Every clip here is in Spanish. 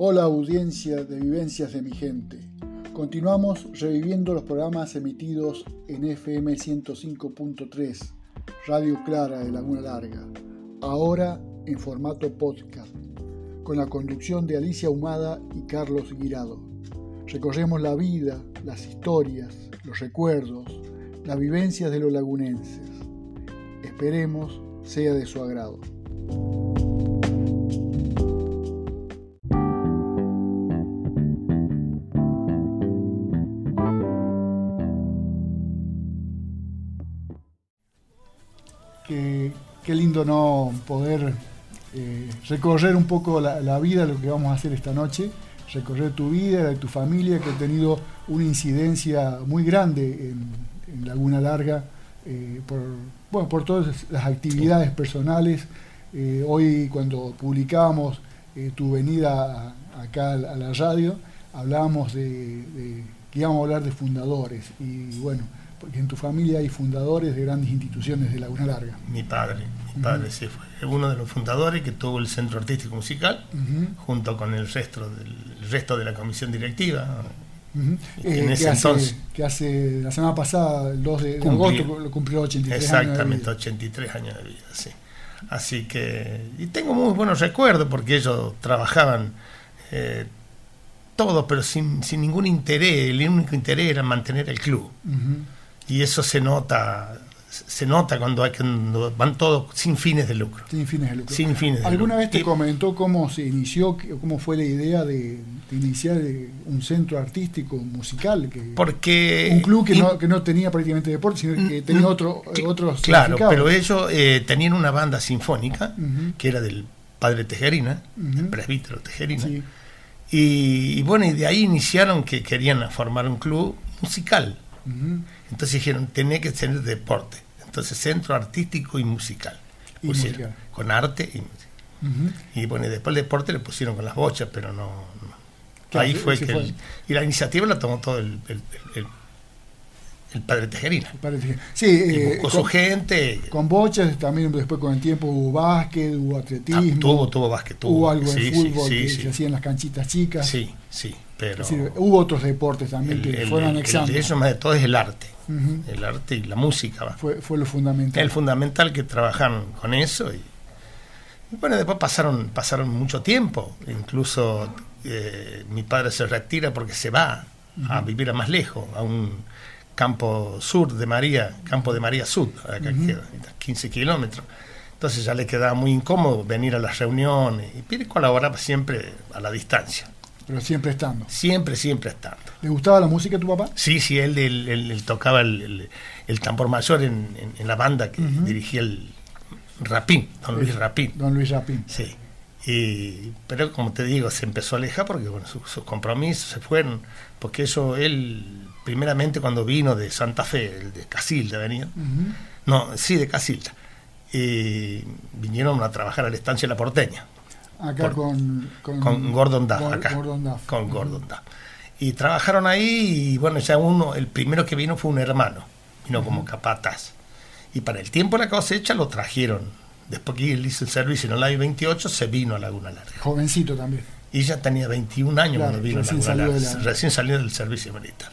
Hola audiencia de Vivencias de mi gente. Continuamos reviviendo los programas emitidos en FM 105.3, Radio Clara de Laguna Larga, ahora en formato podcast, con la conducción de Alicia Humada y Carlos Guirado. Recorremos la vida, las historias, los recuerdos, las vivencias de los lagunenses. Esperemos sea de su agrado. No poder eh, recorrer un poco la, vida, lo que vamos a hacer esta noche, recorrer tu vida, la de tu familia, que ha tenido una incidencia muy grande en, Laguna Larga eh, por, bueno, por todas las actividades personales. Eh, hoy cuando publicábamos tu venida acá a la radio, hablábamos de, que íbamos a hablar de fundadores y bueno, porque en tu familia hay fundadores de grandes instituciones de Laguna Larga. Mi padre, padre sí fue uno de los fundadores que tuvo el Centro Artístico Musical, junto con el resto, del, resto de la comisión directiva. En eh, ese que entonces. Hace, que hace la semana pasada, el 2 de, agosto, lo cumplió 83 exactamente, años. Exactamente, 83 años de vida, sí. Así que. Y tengo muy buenos recuerdos porque ellos trabajaban. Eh, todos, pero sin, sin, ningún interés, el único interés era mantener el club y eso se nota se nota cuando, hay, cuando van todos sin fines de lucro. Sin fines de lucro. Sin fines ¿Alguna vez te comentó cómo se inició, cómo fue la idea de, iniciar eh, un centro artístico musical? Que, Porque... Un club que, no, que no tenía prácticamente deporte, sino que tenía otro, otros... Claro, pero ellos eh, tenían una banda sinfónica, que era del padre Tejerina, el presbítero Tejerina. Y, y, bueno, y de ahí iniciaron que querían formar un club musical. Entonces dijeron, tenía que tener deporte. Entonces, centro artístico y musical. Con arte y música. Y bueno, después el deporte le pusieron con las bochas, pero no. Ahí fue que. y la iniciativa la tomó todo el, el, padre Tejerina. Sí, eh, con, su gente. Con bochas, también después con el tiempo hubo básquet, hubo ah, atletismo. tuvo, tuvo básquet, tuvo. Hubo algo de fútbol que se hacía en las canchitas chicas. Sí, sí. Pero hubo otros deportes también que fueron anexando. Eso más de todo es el arte. El arte y la música. Fue, fue lo fundamental. El fundamental que trabajaron con eso. Y, bueno, después pasaron, pasaron mucho tiempo. Incluso eh, mi padre se retira porque se va a vivir a más lejos, a un campo sur de María, campo de María Sur, acá queda, 15 kilómetros. Entonces ya le quedaba muy incómodo venir a las reuniones y Pire colaboraba siempre a la distancia. Pero siempre estando. Siempre, siempre estando. ¿Le gustaba la música a tu papá? Sí, sí, él, él, tocaba el, tambor mayor en, la banda que dirigía el Rapín, don Luis Rapín. Don Luis Rapín. Sí. Y, pero como te digo, se empezó a alejar porque bueno, sus, compromisos se fueron, porque eso él, primeramente cuando vino de Santa Fe, el de Casilda venía, no, sí, de Casilda, y vinieron a trabajar a la estancia de La Porteña, Acá con, con, Gordon Duff, acá. Con Gordon Duff. Y trabajaron ahí y bueno, ya uno, el primero que vino fue un hermano, vino como capataz. Y para el tiempo de la cosecha lo trajeron. Después que él hizo el servicio en el año 28, se vino a Laguna Larga. Jovencito también. Y ya tenía 21 años cuando vino a Laguna Larga. Recién salió del servicio militar.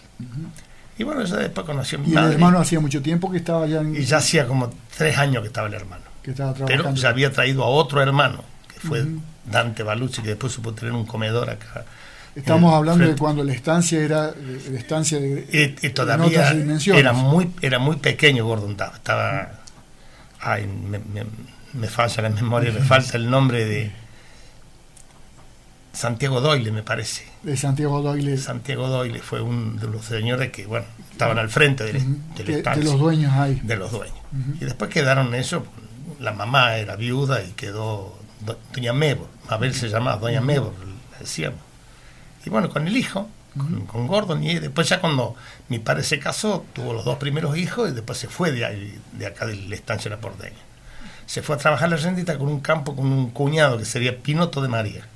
Y bueno, ya después conoció a mi ¿Y el hermano hacía mucho tiempo que estaba allá Y ya hacía como tres años que estaba el hermano. Que estaba trabajando. Pero ya había traído a otro hermano, que fue Dante Balucci, que después supo tener un comedor acá. Estamos hablando de cuando la estancia era la estancia de, y, todavía era muy era muy pequeño Gordon estaba ay, me, me, falla la memoria me falta el nombre de Santiago Doyle me parece. De Santiago Doyle. Santiago Doyle fue uno de los señores que bueno estaban al frente de, la estancia de los dueños ahí. De los dueños. Y después quedaron eso la mamá era viuda y quedó Doña Mebor, Mabel se llamaba Doña Mebor, decíamos. Y bueno, con el hijo, con, Gordon, y después ya cuando mi padre se casó, tuvo los dos primeros hijos y después se fue de, ahí, de acá de la estancia de la Porteña. Se fue a trabajar la rendita con un campo, con un cuñado que sería Pinoto de María.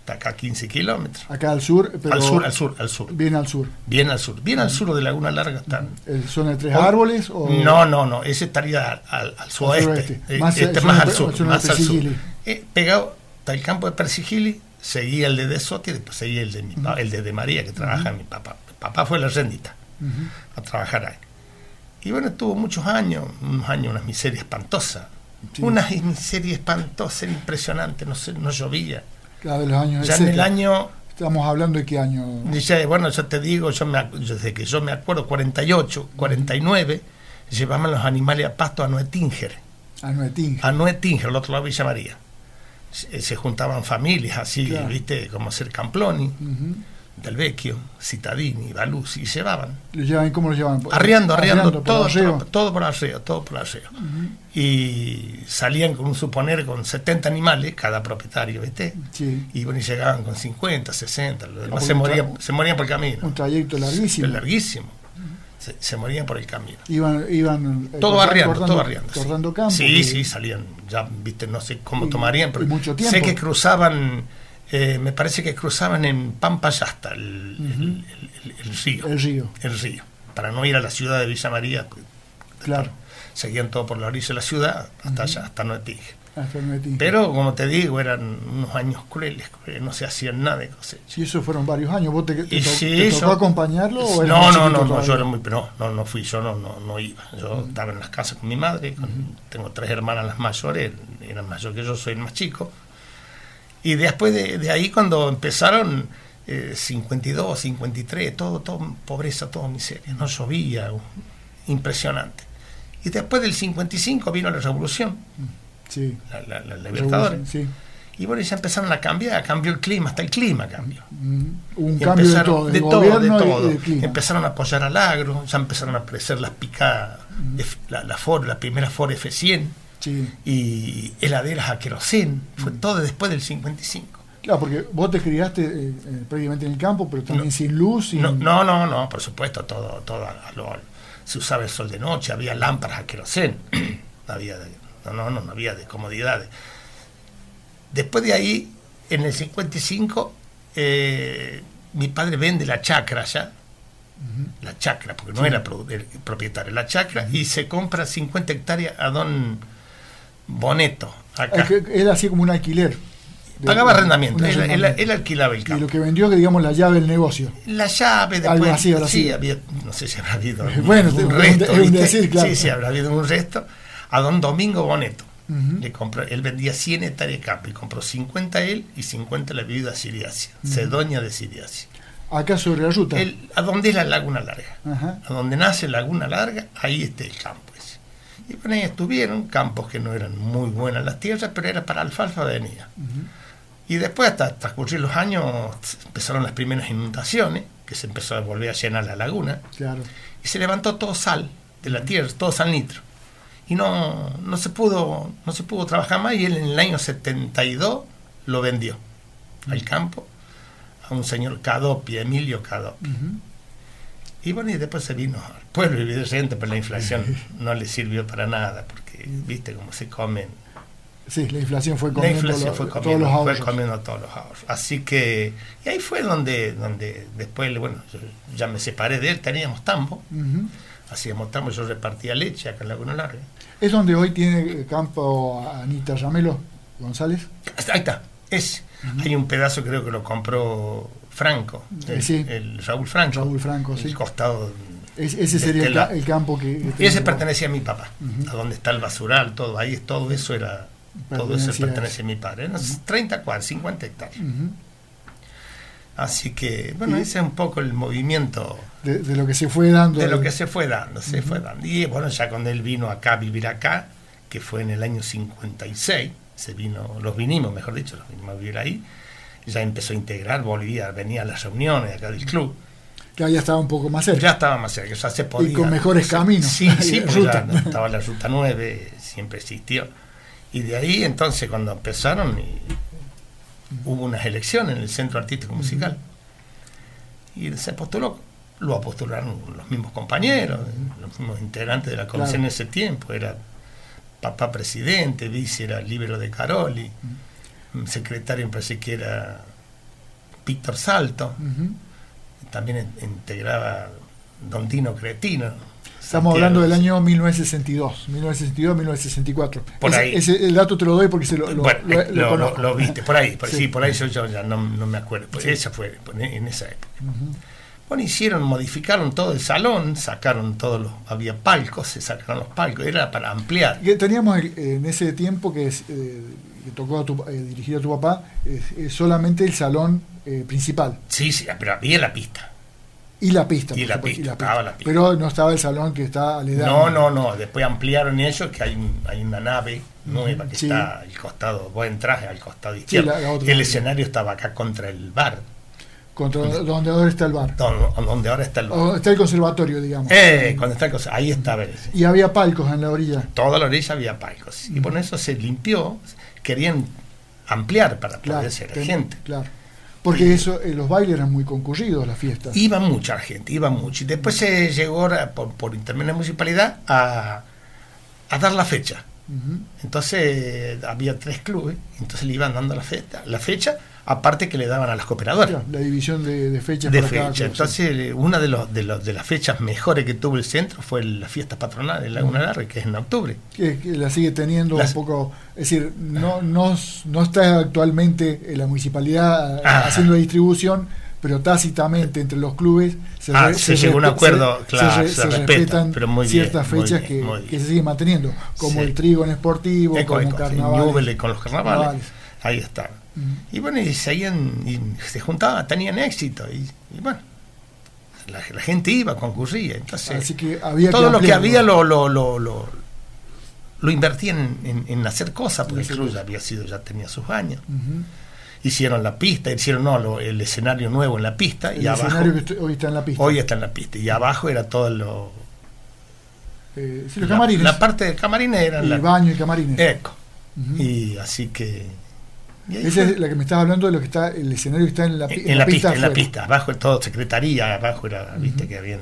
Está acá a 15 kilómetros. Acá al sur, al sur, al sur, al sur. Bien al sur. Bien al sur. Bien al sur de Laguna Larga están. ¿Son de tres árboles? O... No, no, no. Ese estaría al, al, suroeste. Más, este más al sur. Más al sur. Eh, pegado está el campo de Persigili seguía el de De Soto y después seguía el de, mi, el de, de María, que trabaja mi papá. Mi papá fue la rendita a trabajar ahí. Y bueno, tuvo muchos años, unos años, unas miserias espantosas. Unas miserias espantosas, impresionantes, no, sé, no llovía. Los años ya en el año... Estamos hablando de qué año. Dice, bueno, yo te digo, yo me, desde que yo me acuerdo, 48, 49, llevaban los animales a pasto a Nuetinger. A Nuetinger. A Nuetinger, el otro lado de Villa María. Se, juntaban familias así, viste, como ser Camploni. Del Vecchio, Citadini, Baluzzi, y llevaban. ¿Lo llevan, ¿Cómo lo llevaban? Arriando, arriando, todo, por todo por arreo, todo por arreo. Y salían con un suponer con 70 animales, cada propietario, ¿viste? Sí. Y bueno, y llegaban con 50, 60, los demás se, morían, se morían por el camino. Un trayecto larguísimo. larguísimo. Se, morían por el camino. Iban, iban eh, todo arriando, todo arriando. Cortando campos. Sí, sí, salían, ya, viste, no sé cómo tomarían, pero mucho tiempo. sé que cruzaban eh, me parece que cruzaban en Pampa Yasta el, el, río. El río. El río. Para no ir a la ciudad de Villa María. Pues, claro. Seguían todo por la orilla de la ciudad hasta allá, hasta. Hasta Pero, como te digo, eran unos años crueles, no se hacían nada de cosecha. Y eso fueron varios años. ¿Vos te, te, tocó acompañarlo? O no, no, no, no, yo era muy, no, no, no fui, yo no, no, no iba. Yo estaba en las casas con mi madre, tengo tres hermanas las mayores, eran mayores que yo, soy el más chico y después de, ahí cuando empezaron eh, 52, 53, todo, todo pobreza, todo miseria, no llovía, impresionante. Y después del 55 vino la revolución, sí. la, la, Libertadores. Sí. Y bueno, ya empezaron a cambiar, cambió el clima, hasta el clima cambió. Mm, un cambio de todo, de, todo, de todo. empezaron a apoyar al agro, ya empezaron a aparecer las picadas, la, la, Ford, la primera Ford F100 y heladeras a querosén. Fue todo después del 55. Claro, porque vos te criaste eh, eh, previamente en el campo, pero también sin luz. No, no, no, por supuesto, todo, todo se usaba el sol de noche, había lámparas a querosén, no había, de, no, no, no, había de comodidades. Después de ahí, en el 55, eh, mi padre vende la chacra ya, la chacra, porque no era propietario, la chacra, y se compra 50 hectáreas a don Boneto, acá. Era así como un alquiler. Pagaba arrendamiento, él, alquilaba el campo. Y lo que vendió, que digamos, la llave del negocio. La llave, después. Algo así, ahora sí, había, no sé si habrá habido bueno, un, resto. Un decir, claro. Sí, sí, habrá habido un resto. A don Domingo Boneto. Le compró, él vendía 100 hectáreas de campo y compró 50 él y 50 la viuda Siriacia, Sedoña de Siriacia. Acá sobre la ruta. a donde es la Laguna Larga. A donde nace Laguna Larga, ahí está el campo. Y bueno, ahí estuvieron, campos que no eran muy buenas las tierras, pero era para alfalfa venía. Y después, hasta transcurrir los años, empezaron las primeras inundaciones, que se empezó a volver a llenar la laguna. Claro. Y se levantó todo sal de la tierra, todo sal nitro. Y no, no, se pudo, no se pudo trabajar más y él en el año 72 lo vendió al campo a un señor Cadopi, Emilio Cadopi. Y bueno, y después se vino al pueblo, evidentemente, pero la inflación no le sirvió para nada, porque viste cómo se comen. Sí, la inflación fue comiendo, fue comiendo todos los ahorros. comiendo todos los ahorros. Así que, y ahí fue donde, donde después, bueno, ya me separé de él, teníamos tambo, hacíamos tambo, yo repartía leche acá en Laguna Larga. ¿Es donde hoy tiene campo Anita Ramelo González? Ahí está, es. Hay un pedazo, creo que lo compró Franco, el, Raúl Franco. Raúl Franco, sí. El costado. ese sería el, campo que. y ese pertenecía a mi papá, a donde está el basural, todo ahí, todo eso era. Todo eso pertenece a mi padre. 30 cuadras, 50 hectáreas. Así que, bueno, ese es un poco el movimiento. De, lo que se fue dando. De lo que se fue dando, se fue dando. Y bueno, ya cuando él vino acá a vivir acá, que fue en el año 56, se vino, los vinimos, mejor dicho, los vinimos a vivir ahí ya empezó a integrar, volvía, venía a las reuniones acá del club. Que ya estaba un poco más cerca. Ya estaba más cerca, ya se podía. Y con mejores caminos. Sí, sí, pues estaba la ruta 9, siempre existió. Y de ahí entonces cuando empezaron hubo unas elecciones en el Centro Artístico Musical. Y se postuló, lo postularon los mismos compañeros, los mismos integrantes de la comisión en ese tiempo. Era papá presidente, vice era Libero de Caroli secretario me parece que era Víctor Salto, también integraba Don Dino Cretino, Estamos hablando del año 1962, 1962, 1964. Por ahí. el dato te lo doy porque se lo, lo, bueno, lo, viste, por ahí, por, sí. por ahí yo, ya no, me acuerdo. Pues Esa fue en esa época. Bueno, hicieron, modificaron todo el salón, sacaron todos los, había palcos, se sacaron los palcos, era para ampliar. teníamos en ese tiempo que, es, eh, tocó a tu, eh, dirigir a tu papá, solamente el salón eh, principal. Sí, sí, pero había la pista. Y la pista. Y la, pista, la pista, Pero no estaba el salón que está. No, no, no. Después ampliaron eso, que hay, hay una nave nueva que está al costado. Vos entras al costado izquierdo. el escenario estaba acá contra el bar. Contra donde ahora está el bar. Donde, ahora está el bar. está el conservatorio, digamos. Eh, cuando está el ahí estaba. Y había palcos en la orilla. Toda la orilla había palcos. Y por eso se limpió. Querían ampliar para poder ser gente. Claro. Porque eso, eh, los bailes eran muy concurridos, las fiestas. Iba mucha gente, iba mucho. Y después se llegó por, por intermedio de la municipalidad a, a dar la fecha. Entonces había tres clubes, entonces le iban dando la fecha, la fecha aparte que le daban a las cooperadoras. la división de, fechas. De fecha. Entonces, una de, los, de, los, de las fechas mejores que tuvo el centro fue la fiesta patronal en Laguna Larga, que es en octubre. Que, la sigue teniendo un poco. Es decir, no, no, no está actualmente la municipalidad ah. haciendo la distribución, pero tácitamente entre los clubes se, ah, se, llegó a un acuerdo, claro, se, respetan pero muy ciertas fechas que, que, se siguen manteniendo, como el trigo en esportivo, como carnaval. con los carnavales. Ahí está. Y bueno, y seguían, y se juntaban, tenían éxito. Y, bueno, la, gente iba, concurría. Entonces, todo lo que había lo, lo, lo, lo, lo invertían en, hacer cosas, porque el club ya había sido, ya tenía sus años. Hicieron la pista, hicieron no, el escenario nuevo en la pista. El y escenario que hoy está en la pista. Hoy está en la pista. Y abajo era todo lo. Eh, los la, camarines. La parte de camarines era. El baño y camarines. Eco. Y así que esa es la que me estaba hablando de lo que está, el escenario que está en la, en, la, pista. En la pista, abajo todo secretaría, abajo era, viste que había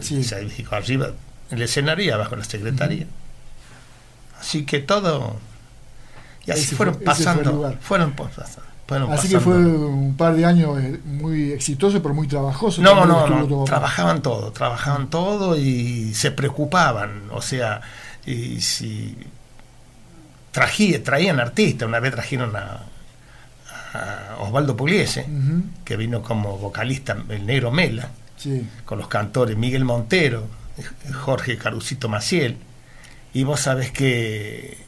sí. arriba el escenario y abajo la secretaría. Así que todo. Y así fueron pasando. Fueron pasando. Así que fue un par de años eh, muy exitoso, pero muy trabajoso. No, no, no, trabajaban todo, trabajaban todo y se preocupaban. O sea, y si traían artistas, una vez trajeron a, Osvaldo Pugliese, que vino como vocalista, el negro Mela, con los cantores Miguel Montero, Jorge Carucito Maciel, y vos sabés que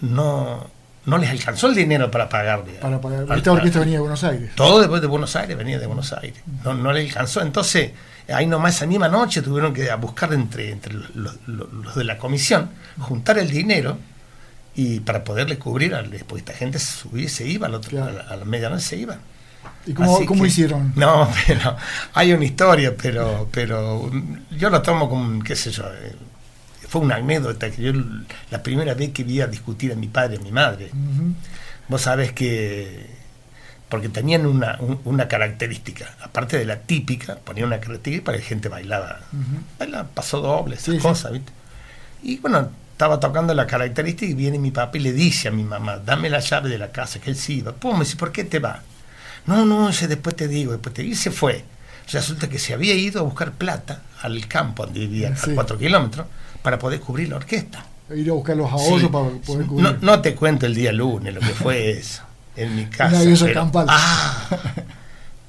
no, no les alcanzó el dinero para pagarle. Para pagar. Esta orquesta venía de Buenos Aires. Todo después de Buenos Aires, venía de Buenos Aires. No, no le alcanzó. Entonces, ahí nomás esa misma noche tuvieron que buscar entre, entre los de la comisión, juntar el dinero y para poderle cubrir al después esta gente se subía se iba al otro, a, la, medianoche se iba ¿Y cómo, cómo hicieron? No, pero hay una historia, pero pero yo lo tomo como, qué sé yo, eh, fue una anécdota que yo la primera vez que vi a discutir a mi padre y a mi madre. Vos sabés que, porque tenían una, una característica, aparte de la típica, ponían una característica para que la gente bailaba, bailaba paso doble, esas cosas, ¿viste? Y bueno, estaba tocando la característica y viene mi papá y le dice a mi mamá, dame la llave de la casa, que él sí iba. Pum, me dice, ¿por qué te va? No, no, después te digo, después te digo. Y se fue. Resulta que se había ido a buscar plata al campo donde vivía, a cuatro kilómetros, para poder cubrir la orquesta. Ir a buscar los ahorros para poder cubrir. No, no, te cuento el día lunes lo que fue eso, en mi casa. pero, ah,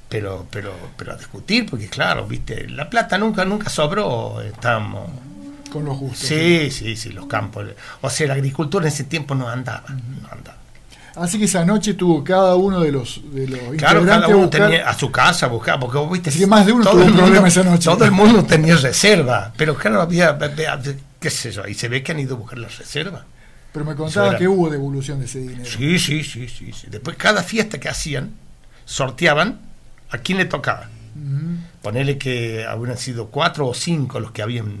pero, pero, pero a discutir, porque claro, viste, la plata nunca, nunca sobró, estábamos con los justos. Sí, sí, sí, los campos. O sea, la agricultura en ese tiempo no andaba, no andaba. Así que esa noche tuvo cada uno de los, de los claro, cada uno tenía a su casa buscar, porque vos viste. más de uno tuvo un problema esa noche. Todo el mundo tenía reserva, pero claro, había, qué sé yo, y se ve que han ido a buscar la reserva. Pero me contaba que hubo devolución de ese dinero. Sí, sí, sí, sí, sí. Después, cada fiesta que hacían, sorteaban a quién le tocaba. Ponele que habrían sido cuatro o cinco los que habían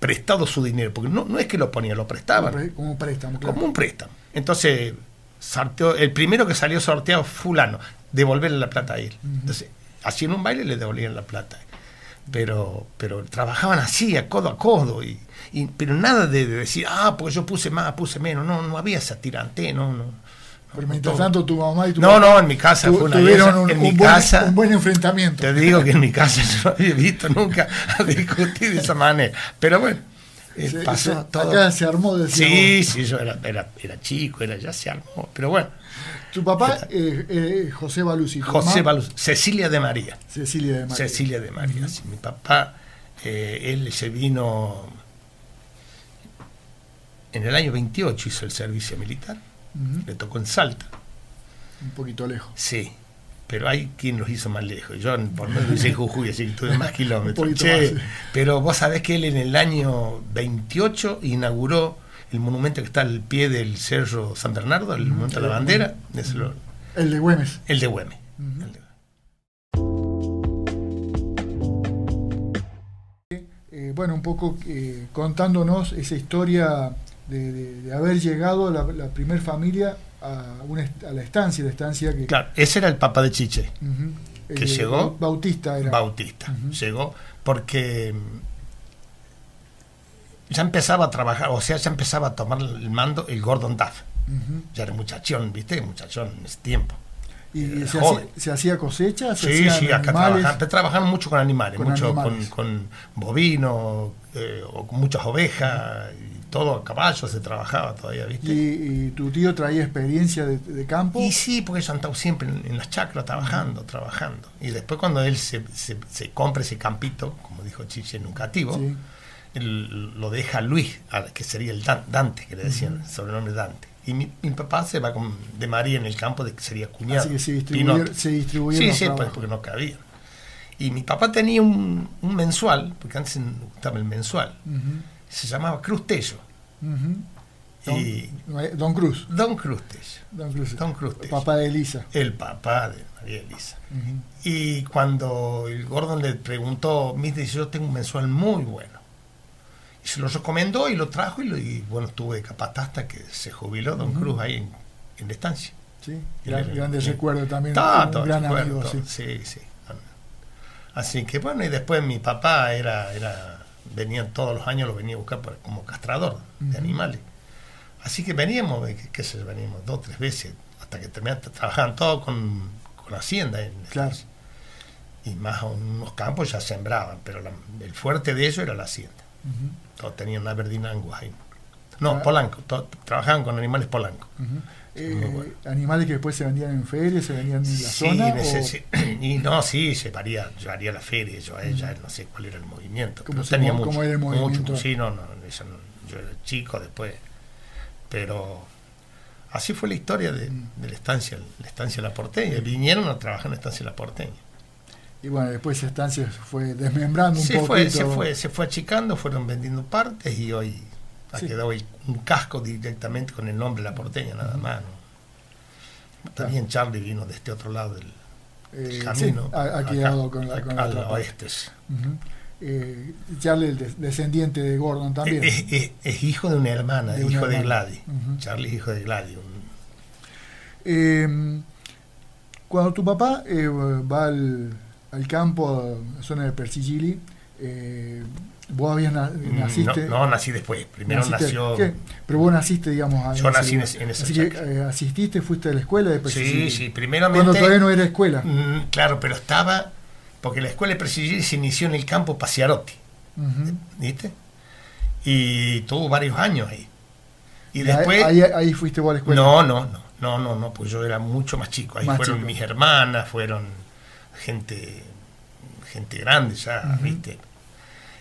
prestado su dinero, porque no, no es que lo ponían, lo prestaban. Como un préstamo. Como un préstamo. Entonces, sorteó, el primero que salió sorteado, fulano, devolverle la plata a él. Entonces, hacían un baile y le devolvían la plata. Pero, pero trabajaban así, a codo a codo, y, pero nada de, decir, ah, porque yo puse más, puse menos, no, no había esa tirante, no, no, Pero mientras tanto tu mamá y tu No, no, en mi casa fue una tuvieron un, en mi buen, casa, un buen enfrentamiento. Te digo que en mi casa yo no había visto nunca a discutir de esa manera. Pero bueno, eh, pasó se, todo. Acá se armó de Sí, sí, yo era, era, era, chico, era, ya se armó. Pero bueno. Tu papá, eh, eh, José Balusi. José Balusi, Cecilia de María. Cecilia de María. Cecilia de María, sí. Mi papá, eh, él se vino en el año 28, hizo el servicio militar. Le tocó en Salta. Un poquito lejos. Sí, pero hay quien los hizo más lejos. Yo por lo menos hice Jujuy, así que tuve más kilómetros. Che, más. Pero vos sabés que él en el año 28 inauguró el monumento que está al pie del Cerro San Bernardo, el monumento a la bandera. Es lo, el de Güemes. El de Güemes. El de... Eh, bueno, un poco eh, contándonos esa historia de, de, de haber llegado la, la primer familia a, una, a, la estancia, la estancia que... Claro, ese era el papá de Chiche, uh -huh. que eh, llegó... Bautista era. Bautista, uh -huh. llegó porque ya empezaba a trabajar, o sea, ya empezaba a tomar el mando el Gordon Duff. Uh -huh. Ya era muchachón, ¿viste? Muchachón en ese tiempo. ¿Y se hacía, se hacía, cosecha? ¿Se sí, sí, acá trabajaban, trabajaban, mucho con animales, con mucho animales. Con, con bovinos, eh, o con muchas ovejas, y todo a caballo se trabajaba todavía, ¿viste? ¿Y, y tu tío traía experiencia de, de, campo? Y sí, porque yo andaba siempre en, en las chacras trabajando, trabajando. Y después cuando él se, se, se, compra ese campito, como dijo Chiche en un cativo, sí. él, lo deja Luis, que sería el Dante, que le decían, uh -huh. sobrenombre Dante. Y mi, mi, papá se va con, de María en el campo, de que sería cuñado. Así que se distribuyeron. Se distribuyeron sí, sí, pues, porque no cabía. Y mi papá tenía un, un, mensual, porque antes estaba el mensual, uh -huh. Se llamaba Cruz Tello. Uh -huh. Don, y, Don Cruz. Don Cruz Tello. Don Cruz. Don Cruz Tello. El papá de Elisa. El papá de María Elisa. Uh -huh. Y cuando el Gordon le preguntó, dice, yo tengo un mensual muy bueno y se lo recomendó y lo trajo y, lo, y bueno, estuvo de capataz hasta que se jubiló Don uh -huh. Cruz ahí en, en, la estancia. Sí, gran, grandes recuerdos también. Todo, un gran recuerdo, amigo, sí. sí, sí. Así que bueno, y después mi papá era, era venían todos los años, lo venía a buscar para, como castrador uh -huh. de animales. Así que veníamos, qué, qué sé, veníamos dos, tres veces, hasta que terminaban, trabajaban todos con, con Hacienda en claro. Y más unos campos ya sembraban, pero la, el fuerte de ellos era la Hacienda. Uh -huh. Todos tenían una verdinangua ahí. No, ah. polanco, todos, trabajaban con animales polanco. Uh -huh. Eh, animales que después se vendían en ferias, se vendían en la sí, zona. Sí, y no, sí, llevaría a la feria, yo a ella, no sé cuál era el movimiento. ¿Cómo, pero tenía cómo, mucho, cómo era el movimiento? Mucho, sí, no, no, no, yo era chico después. Pero así fue la historia de, de la estancia, la estancia La Porteña. Vinieron a trabajar en la estancia La Porteña. Y bueno, después esa estancia se fue desmembrando un se poquito. Fue, se, fue, se fue achicando, fueron vendiendo partes y hoy ha sí. quedado hoy un casco directamente con el nombre La Porteña, nada más. ¿no? También Charlie vino de este otro lado del, eh, camino. Sí, ha, ha quedado con la, con la al oeste. Uh -huh. eh, Charlie, el descendiente de Gordon también. Es, es, es hijo de una hermana, de hijo una de. Gladys. Uh -huh. Charlie es hijo de Gladys. Un... Eh, cuando tu papá eh, va al, al campo, a la zona de Persigili, vos habías na naciste. No, no, nací después. Primero naciste, nació. ¿qué? Pero vos naciste, digamos. Yo nací en, ese, en esa Así que eh, asististe, fuiste a la escuela de Persigili. Sí, sí, primeramente. Cuando todavía no era escuela. Mm, claro, pero estaba. Porque la escuela de Persigili se inició en el campo Paciarotti. Uh -huh. ¿Viste? Y tuvo varios años ahí. Y después. Ahí, ahí, ahí, fuiste vos a la escuela. No, no, no. No, no, no, pues yo era mucho más chico. Ahí más fueron chico. mis hermanas, fueron gente gente grande ya, uh -huh. ¿viste?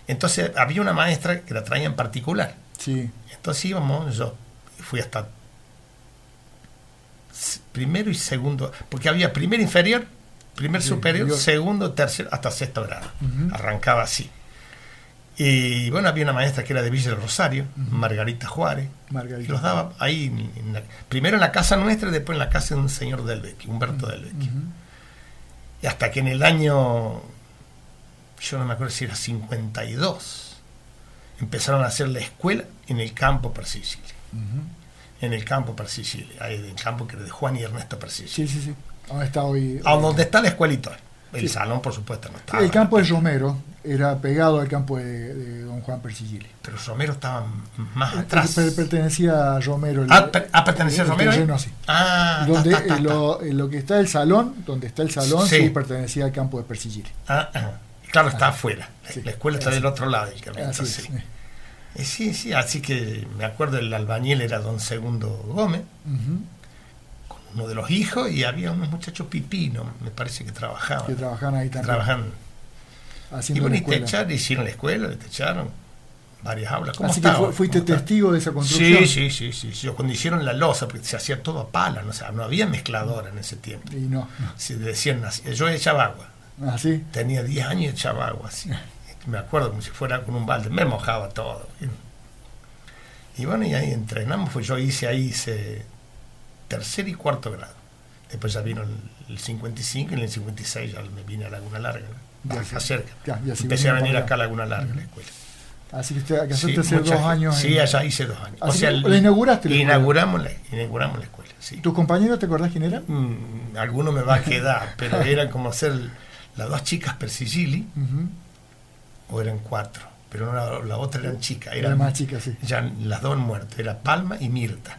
Entonces había una maestra que la traía en particular. Sí. Entonces íbamos, yo fui hasta primero y segundo, porque había primer inferior, primer sí, superior, yo... segundo, tercero, hasta sexto grado. Uh -huh. Arrancaba así. Y bueno, había una maestra que era de Villa del Rosario, uh -huh. Margarita Juárez, Margarita. que los daba ahí, en la, primero en la casa nuestra y después en la casa de un señor del Vecchio, Humberto uh -huh. del. Y hasta que en el año yo no me acuerdo si era 52, empezaron a hacer la escuela en el campo Persicili. Uh -huh. En el campo Persicili, ahí en el campo que era de Juan y Ernesto Persicili. Sí, sí, sí. ¿Dónde está hoy? A donde está la escuelita. El salón, por supuesto, no estaba. El campo de Romero era pegado al campo de, don Juan Persigili. Pero Romero estaba más eh, atrás. pertenecía a Romero. ah, ah pertenecía a Romero. Ah, donde Lo, lo, que está el salón, donde está el salón, sí, pertenecía al campo de Persigili. Ah, ah. Claro, está afuera. La escuela está del otro lado del camino. sí. Eh, sí, sí, así que me acuerdo el albañil era don Segundo Gómez, con uno de los hijos, y había unos muchachos pipinos, me parece que trabajaban. Que trabajaban ahí también. Trabajan. y bueno, y te echaron, hicieron la escuela, te echaron varias aulas. Así que fuiste testigo de esa construcción. Sí, sí, sí, sí. Cuando hicieron la losa, porque se hacía todo a pala, no, no había mezcladora en ese tiempo. Y no. Se decían, yo echaba agua. ¿Ah? Tenía 10 años y echaba agua, así me acuerdo como si fuera con un balde, me mojaba todo. Y bueno, y ahí entrenamos, pues yo hice ahí hice tercer y cuarto grado. Después ya vino el, 55 y en el 56 ya me vine a Laguna Larga, acá cerca. Empecé a venir acá a Laguna Larga, la escuela. Así que usted sí, hace dos años. Sí, allá hice dos años. o sea, ¿La inauguraste? inauguramos, la, inauguramos la escuela, sí. ¿Tus compañeros te acordás quién eran? Mm, alguno me va a quedar, pero eran como ser las dos chicas Persigili, o eran cuatro, pero la otra eran chicas. Eran, más chicas, sí. Ya las dos muertas, era Palma y Mirta.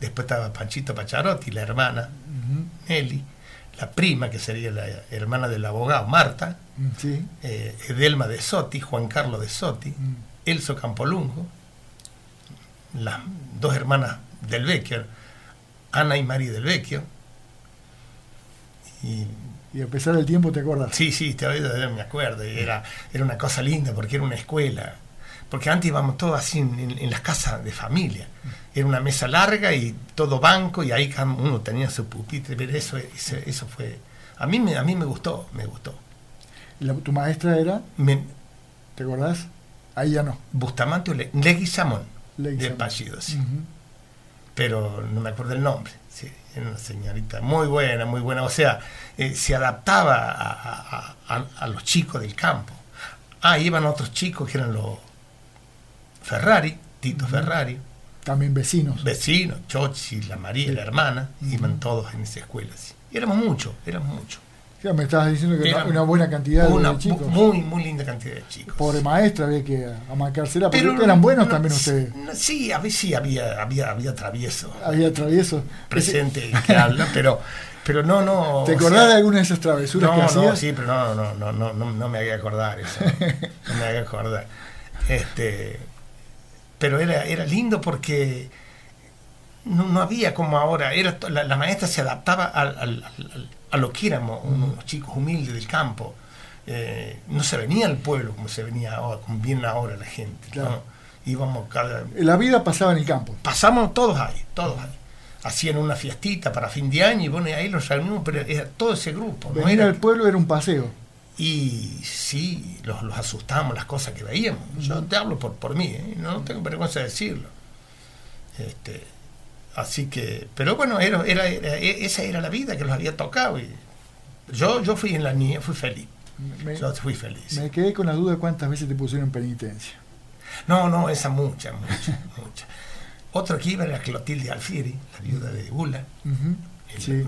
Después estaba Panchito Pacharotti, la hermana, Nelly, la prima, que sería la hermana del abogado, Marta, mm, sí. Eh, Edelma de Sotti, Juan Carlos de Sotti, Elso Campolungo, las dos hermanas del Vecchio, Ana y María del Vecchio, y y a pesar del tiempo te acuerdas. Sí, sí, te me acuerdo. Era, era una cosa linda porque era una escuela. Porque antes íbamos todos así en, las casas de familia. Era una mesa larga y todo banco y ahí cada uno tenía su pupitre. Pero eso, eso, fue... A mí, me, a mí me gustó, me gustó. ¿Tu maestra era? ¿Te acordás? Ahí ya no. Bustamante o Leguizamón, de apellido, sí. Pero no me acuerdo el nombre. Sí, era una señorita muy buena, muy buena. O sea, eh, se adaptaba a, los chicos del campo. Ah, iban otros chicos que eran los Ferrari, Tito Ferrari. También vecinos. Vecinos, Chochi, la María, la hermana, iban todos en esa escuela. Y éramos muchos, éramos muchos. Me estabas diciendo que era una buena cantidad de chicos. Muy, muy linda cantidad de chicos. Pobre maestra, había que amarcársela, pero eran buenos también ustedes. sí, a veces sí había, había, había travieso. Había travieso. Presente que habla, pero pero no, no. ¿Te acordás de alguna de esas travesuras no, que hacías? No, sí, pero no, no, no, no, no, no me haga acordar eso. No me haga acordar. Este, pero era, era lindo porque no, no había como ahora. Era, la, maestra se adaptaba al, a lo que éramos, unos chicos humildes del campo. Eh, no se venía al pueblo como se venía ahora, como viene ahora la gente. Claro. Íbamos cada... La vida pasaba en el campo. Pasamos todos ahí, todos ahí hacían una fiestita para fin de año y bueno, ahí los reunimos, pero era todo ese grupo. Venir al pueblo era un paseo. Y sí, los, los asustamos las cosas que veíamos. Yo te hablo por, por mí, ¿eh? no tengo vergüenza de decirlo. Este, así que, pero bueno, era, era, e, esa era la vida que los había tocado. Y yo, yo fui en la niña, fui feliz. yo fui feliz. Me quedé con la duda de cuántas veces te pusieron penitencia. No, no, esa mucha, mucha, mucha. Otro que iba era Clotilde Alfieri, la viuda de Bula,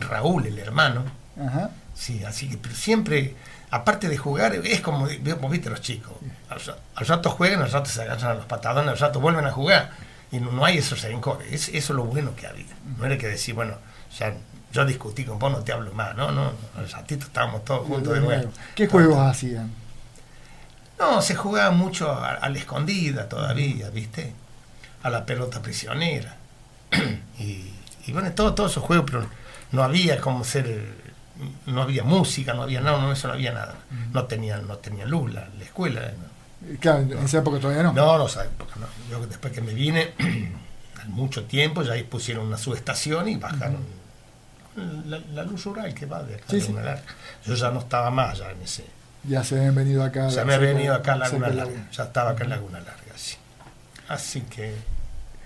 Raúl, el hermano. Sí, así que, pero siempre, aparte de jugar, es como, como viste los chicos. Al, rato juegan, al rato se agachan a los patadones, al rato vuelven a jugar. Y no, hay esos rencores. Es, eso es lo bueno que había. No era que decir, bueno, ya yo discutí con vos, no te hablo más. No, no, al ratito estábamos todos juntos de nuevo. ¿Qué juegos hacían? No, se jugaba mucho a la escondida todavía, ¿viste? a la pelota prisionera. y, bueno, todos todo esos juegos, pero no había como ser, no había música, no había nada, no, eso no había nada. No tenían, no tenía luz la, escuela. Claro, en esa época todavía no. No, no, esa época no. Yo después que me vine, mucho tiempo, ya ahí pusieron una subestación y bajaron la, luz rural que va de acá Larga. Yo ya no estaba más ya en ese. Ya se habían venido acá. Ya me había venido acá a Laguna Larga. Ya estaba acá en Laguna Larga, sí. Así que.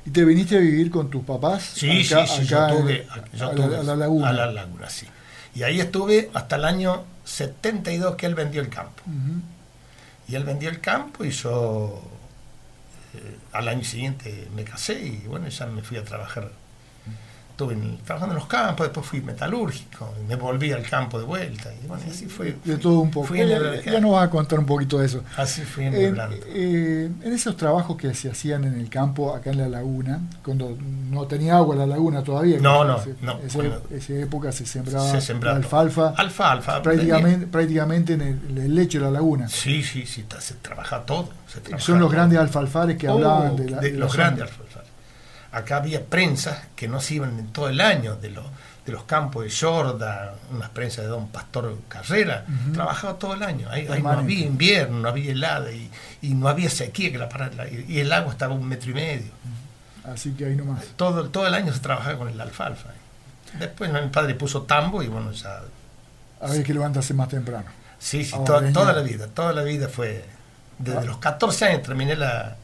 ¿Y te viniste a vivir con tus papás? Sí, sí, sí, yo tuve, a, la, laguna. A la laguna, sí. Y ahí estuve hasta el año 72 que él vendió el campo. Y él vendió el campo y yo eh, al año siguiente me casé y bueno, ya me fui a trabajar estuve trabajando en los campos, después fui metalúrgico, me volví al campo de vuelta. Y bueno, así fue. De todo un poco. Eh, ya, nos vas a contar un poquito de eso. Así fui en, eh, en esos trabajos que se hacían en el campo, acá en la laguna, cuando no tenía agua la laguna todavía. No, no, no. esa época se sembraba, alfalfa. Alfalfa. Prácticamente, prácticamente en el, lecho de la laguna. Sí, sí, sí, se trabaja todo. Son los grandes alfalfares que hablaban de, la, de, los grandes alfalfares acá había prensas que no se iban en todo el año, de, los de los campos de Jorda, unas prensas de Don Pastor Carrera, trabajaba todo el año. Ahí, no había invierno, no había helada y, no había sequía que la parara, y el agua estaba un metro y medio. Así que ahí nomás. Todo, todo el año se trabajaba con el alfalfa. Después mi padre puso tambo y bueno, ya. A ver que levantarse más temprano. Sí, sí, toda la vida, toda la vida fue. Desde ah. los 14 años terminé la,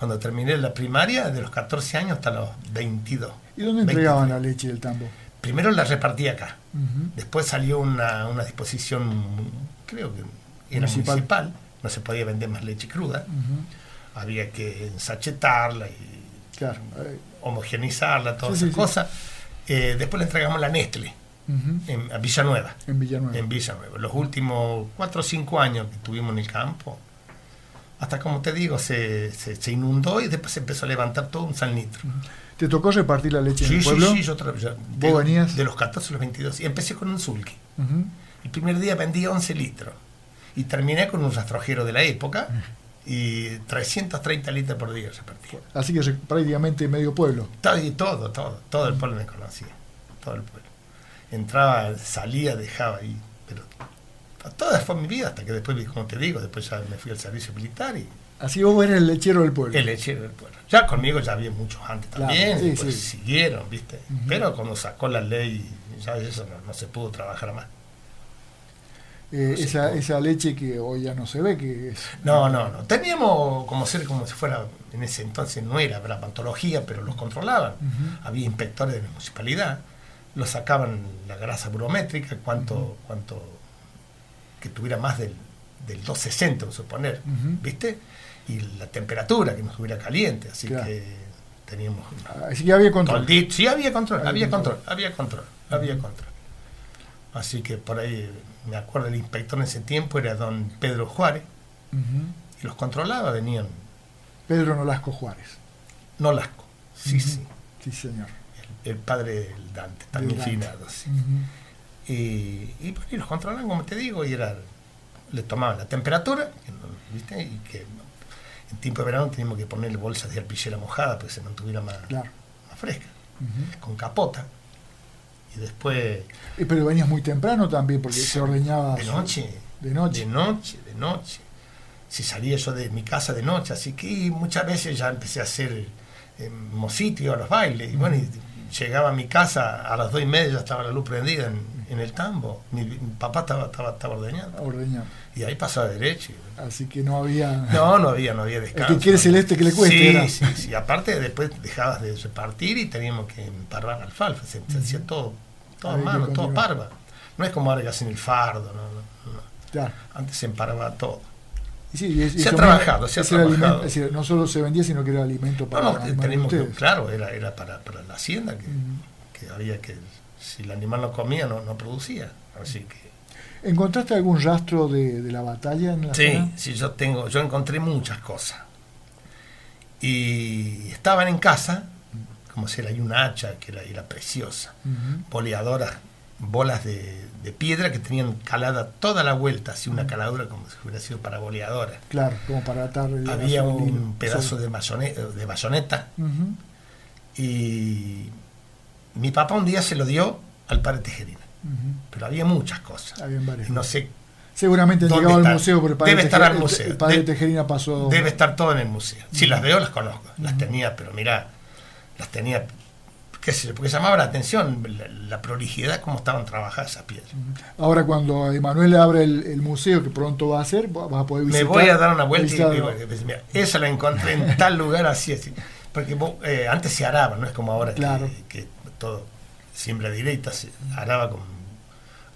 cuando terminé la primaria, de los 14 años hasta los 22. ¿Y dónde entregaban la leche del tambo? Primero la repartí acá. Después salió una, disposición, creo que era municipal. No se podía vender más leche cruda. Había que ensachetarla y homogenizarla, todas esas cosas. Eh, después le entregamos la Nestle. en, a Villanueva. En Villanueva. En Villanueva. Los últimos 4 o 5 años que estuvimos en el campo, hasta como te digo, se, se, inundó y después se empezó a levantar todo un salnitro. ¿Te tocó repartir la leche en el pueblo? Sí, sí, yo ¿Vos venías? De los 14 a los 22. Y empecé con un sulky. El primer día vendí 11 litros. Y terminé con un rastrojero de la época. Y 330 litros por día repartía. Así que prácticamente medio pueblo. Todo, todo, todo. Todo el pueblo me conocía. Todo el pueblo. Entraba, salía, dejaba ahí. Pero toda fue mi vida, hasta que después, como te digo, después ya me fui al servicio militar y... Así vos eres el lechero del pueblo. El lechero del pueblo. Ya conmigo ya había muchos antes también, pues siguieron, ¿viste? Pero cuando sacó la ley, ya eso no, se pudo trabajar más. Eh, esa, esa leche que hoy ya no se ve que es... No, no, no. Teníamos como ser como si fuera, en ese entonces no era la pantología, pero los controlaban. Había inspectores de la municipalidad, los sacaban la grasa brométrica, cuánto, cuánto que tuviera más del, del 260, vamos a suponer, ¿viste? Y la temperatura, que no estuviera caliente, así que teníamos... Así que había control. Sí, había control, había control, había control, había control. Así que por ahí, me acuerdo, el inspector en ese tiempo era don Pedro Juárez, y los controlaba, venían... Pedro Nolasco Juárez. Nolasco, sí, sí. Sí, señor. El, padre del Dante, también finado, sí. Y, y, los controlaban, como te digo, y era, le tomaban la temperatura, ¿viste? y que en tiempo de verano teníamos que ponerle bolsas de arpillera mojada para que se mantuviera más, más fresca, con capota. Y después... Pero venías muy temprano también, porque se ordeñaba... De noche. De noche. De noche, de noche. Si salía yo de mi casa de noche, así que muchas veces ya empecé a hacer eh, mosito, a los bailes, y bueno, llegaba a mi casa a las dos y media ya estaba la luz prendida en, en el tambo. Mi, papá estaba, estaba, estaba ordeñando. Y ahí pasaba derecho. Así que no había. No, no había, no había descanso. El que quiere celeste que le cueste. Sí, sí, sí. Aparte, después dejabas de repartir y teníamos que emparvar alfalfa. Se, hacía todo, todo a mano, todo parva. No es como ahora que hacen el fardo, no, Antes se emparaba todo. se ha trabajado, se ha trabajado. es decir, no solo se vendía, sino que era alimento para no, no, tenemos, Claro, era, era para, para la hacienda que, que había que si el animal no comía, no, no producía. Así que. ¿Encontraste algún rastro de, la batalla en la Sí, sí, yo tengo, yo encontré muchas cosas. Y estaban en casa, como si era una hacha que era, era preciosa, boleadoras, bolas de, piedra que tenían calada toda la vuelta, así una caladura como si hubiera sido para boleadora. Claro, como para atar Había un pedazo de, de bayoneta y mi papá un día se lo dio al padre Tejerina, pero había muchas cosas. Había varias. no sé. Seguramente llegado al museo, pero el padre debe estar al museo. El padre Tejerina pasó. Debe estar todo en el museo. Si las veo, las conozco. Las tenía, pero mira, las tenía. ¿Qué sé Porque llamaba la atención la, prolijidad, cómo estaban trabajadas esas piedras. Ahora, cuando Emanuel abre el, museo, que pronto va a hacer, vas a poder visitar. Me voy a dar una vuelta y digo, mira, esa la encontré en tal lugar así, así. Porque eh, antes se araba, no es como ahora claro. que todo siembra directa, araba con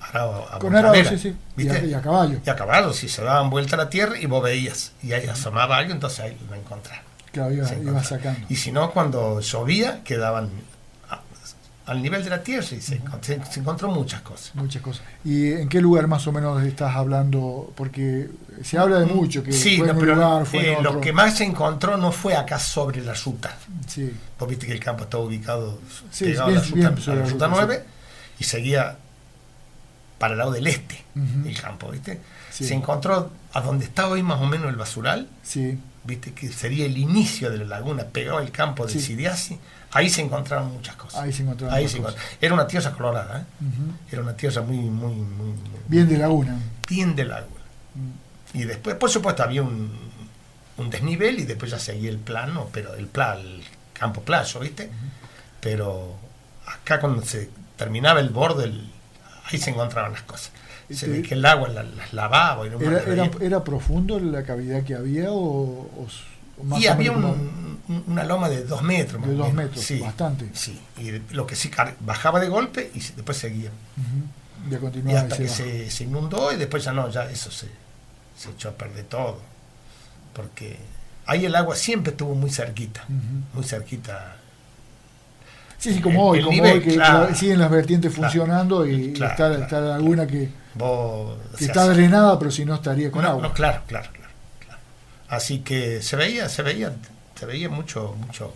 araba a con araba, sí, sí. Y, a, caballo. Y a caballo, si se daban vuelta a la tierra y vos veías, y ahí asomaba algo, entonces ahí lo encontrar. Claro, iba, iba sacando. Y si no, cuando llovía, quedaban al nivel de la tierra y se, se, encontró muchas cosas. Muchas cosas. ¿Y en qué lugar más o menos estás hablando? Porque se habla de mucho, que sí, fue en un lugar, fue en otro. lo que más se encontró no fue acá sobre la ruta. Sí. Vos viste que el campo estaba ubicado sí, pegado bien, a la ruta, la ruta 9 y seguía para el lado del este el campo, ¿viste? Se encontró a donde está hoy más o menos el basural, sí. ¿viste? Que sería el inicio de la laguna, pegado al campo de Sidiasi Ahí se encontraron muchas cosas. Ahí se encontraron Ahí se Era una tierra colorada, ¿eh? Era una tierra muy, muy, muy, Bien de laguna. Bien de laguna. Mm. Y después, por supuesto, había un, un, desnivel y después ya seguía el plano, pero el, plan, el campo plazo, ¿viste? Pero acá cuando se terminaba el borde, ahí se encontraban las cosas. Se ve que el agua las lavaba. era, era, era, profundo la cavidad que había o y había una loma de dos metros. de dos metros, bastante. Sí, y lo que sí bajaba de golpe y después seguía. y hasta que se, inundó y después ya no, ya eso se, se echó a perder todo. Porque ahí el agua siempre estuvo muy cerquita, muy cerquita. Sí, sí, como hoy, como hoy que siguen las vertientes funcionando y está, está, la laguna que, está drenada, pero si no estaría con agua. No, claro, claro. Así que se veía, se veía, se veía mucho, mucho.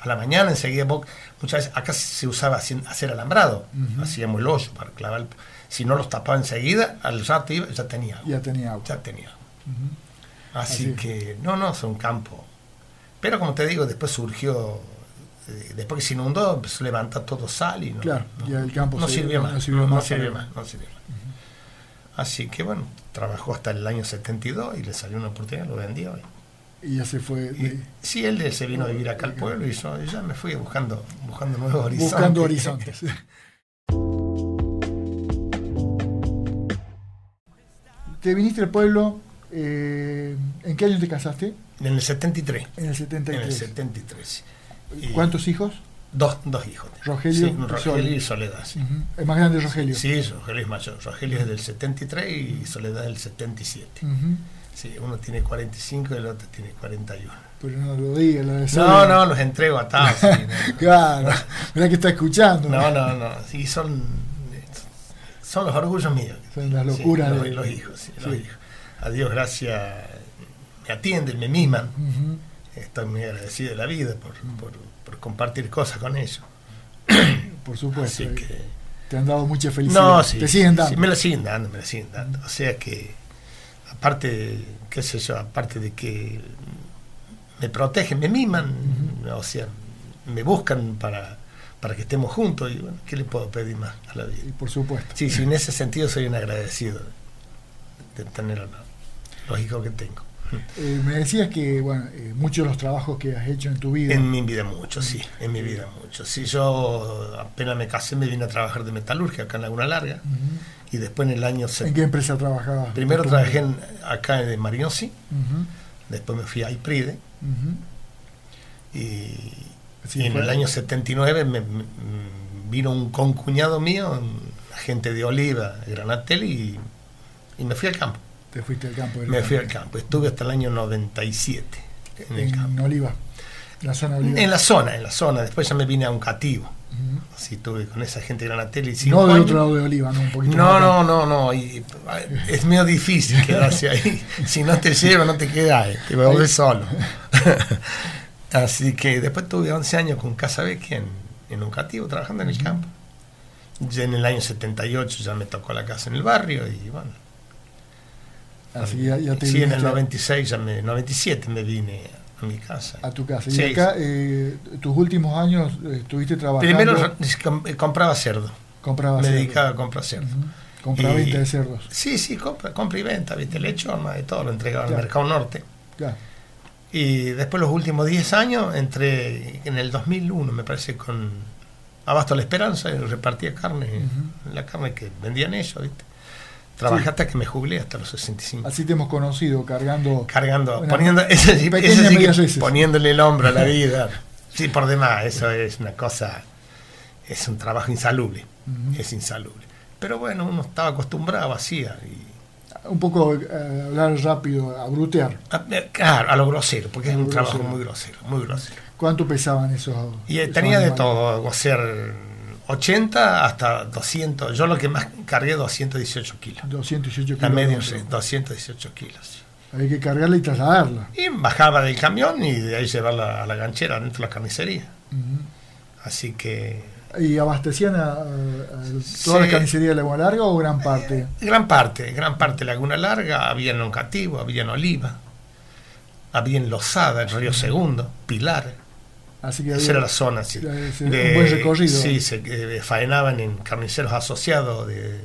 A la mañana enseguida, muchas veces acá se usaba hacer alambrado, hacíamos el hoyo para clavar. Si no los tapaba enseguida, al rato iba, ya tenía Ya tenía Ya tenía Así, que, no, no, es un campo. Pero como te digo, después surgió, eh, después que se inundó, empezó a levantar todo sal y no, claro, ya el campo no, sirvió más, no, sirvió más, no sirvió más. Así que bueno, trabajó hasta el año 72 y le salió una oportunidad, lo vendió. Y, ya se fue. sí, él se vino a vivir acá al pueblo y yo, ya me fui buscando, buscando nuevos horizontes. Buscando horizontes. te viniste al pueblo, eh, ¿en qué año te casaste? En el 73. En el 73. En el 73. ¿Cuántos hijos? Dos, dos hijos. Rogelio, sí, Rogelio y Soledad. Sí. ¿Es más grande Rogelio? Sí, Rogelio es mayor. Rogelio es del 73 y Soledad del 77. Sí, uno tiene 45 y el otro tiene 41. Pero no lo digas, lo No, no, los entrego atados. claro, mira que está escuchando. No, no, no. Sí, son, son los orgullos míos. Son las locuras de los, hijos, sí, los hijos. A Dios gracias, me atienden, me miman. Estoy muy agradecido de la vida por, por compartir cosas con ellos. Por supuesto. te han dado mucha felicidad. No, sí, te siguen dando. me la siguen dando, me la siguen dando. O sea que, aparte, qué sé yo, aparte de que me protegen, me miman, o sea, me buscan para, para que estemos juntos y bueno, ¿qué le puedo pedir más a la vida? por supuesto. Sí, sí, en ese sentido soy un agradecido de tener los hijos que tengo. Eh, me decías que, bueno, eh, muchos de los trabajos que has hecho en tu vida. En mi vida mucho, sí, en mi vida mucho. Sí, yo apenas me casé me vine a trabajar de metalurgia acá en Laguna Larga. Y después en el año... ¿En qué empresa trabajabas? Primero trabajé acá en Mariosi, después me fui a Ipride. Y, en el año 79 me, vino un concuñado mío, agente de Oliva, Granatel, y me fui al campo. Te fuiste al campo. Me fui al campo. Estuve hasta el año 97 en, el campo. Oliva. En la zona En la zona, en la zona. Después ya me vine a un cativo. Así estuve con esa gente de Granatel y No del otro lado de Oliva, no, un poquito No, no, no, no. Y, es medio difícil quedarse ahí. si no te llevo, no te quedas, te volvés solo. Así que después tuve 11 años con Casa Vecchia en, en un cativo, trabajando en el campo. Ya en el año 78 ya me tocó la casa en el barrio y bueno, Así ya, ya te sí, en el 96, ya me, 97 me vine a mi casa. A tu casa. y acá, eh, tus últimos años eh, estuviste trabajando. Primero eh, compraba cerdo. Compraba me dedicaba a comprar cerdo. Compra venta de cerdos. Sí, sí, compra, compra y venta, viste, lechón, de todo, lo entregaba al mercado norte. Y después los últimos 10 años entré en el 2001, me parece, con Abasto la Esperanza, repartía carne, la carne que vendían ellos, ¿viste? Trabajé hasta que me jubilé, hasta los 65. Así te hemos conocido, cargando. Cargando, poniendo, poniéndole el hombro a la vida. sí, por demás, eso es una cosa. Es un trabajo insalubre. Es insalubre. Pero bueno, uno estaba acostumbrado así. Y, un poco eh, hablar rápido, a brutear. A, eh, claro, a lo grosero, porque es un trabajo muy grosero, muy grosero. ¿Cuánto pesaban esos? Y eh, tenía de todo, hacer 80 hasta 200. Yo lo que más cargué 218 kilos. 218 kilos. La media, sí, 218 kilos. Hay que cargarla y trasladarla. Y bajaba del camión y de ahí llevarla a la ganchera dentro de la carnicería. Así que. ¿Y abastecían a, toda la carnicería de Laguna Larga o gran parte? gran parte, gran parte de Laguna Larga. Había en Oncativo, había en Oliva, había en Lozada, en Río Segundo, Pilar. Así que Esa era la zona, sí. un buen recorrido. Sí, se eh, faenaban en carniceros asociados de,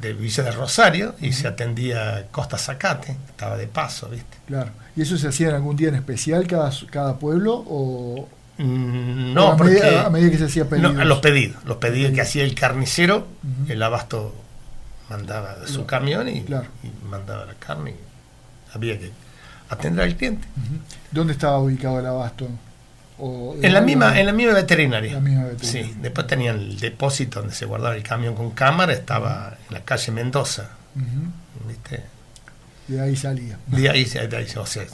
de Villa de Rosario y se atendía Costa Zacate, estaba de paso, ¿viste? Claro. ¿Y eso se hacía en algún día en especial cada, cada pueblo o, mm, no, a, porque medida, a medida que se hacía pedidos? No, los pedidos, los pedidos que hacía el carnicero, el abasto mandaba su camión y, y, mandaba la carne y había que atender al cliente. ¿Dónde estaba ubicado el abasto? en, la misma, en la misma veterinaria. Sí, después tenían el depósito donde se guardaba el camión con cámara, estaba en la calle Mendoza. ¿Viste? De ahí salía. De ahí, de ahí o sea,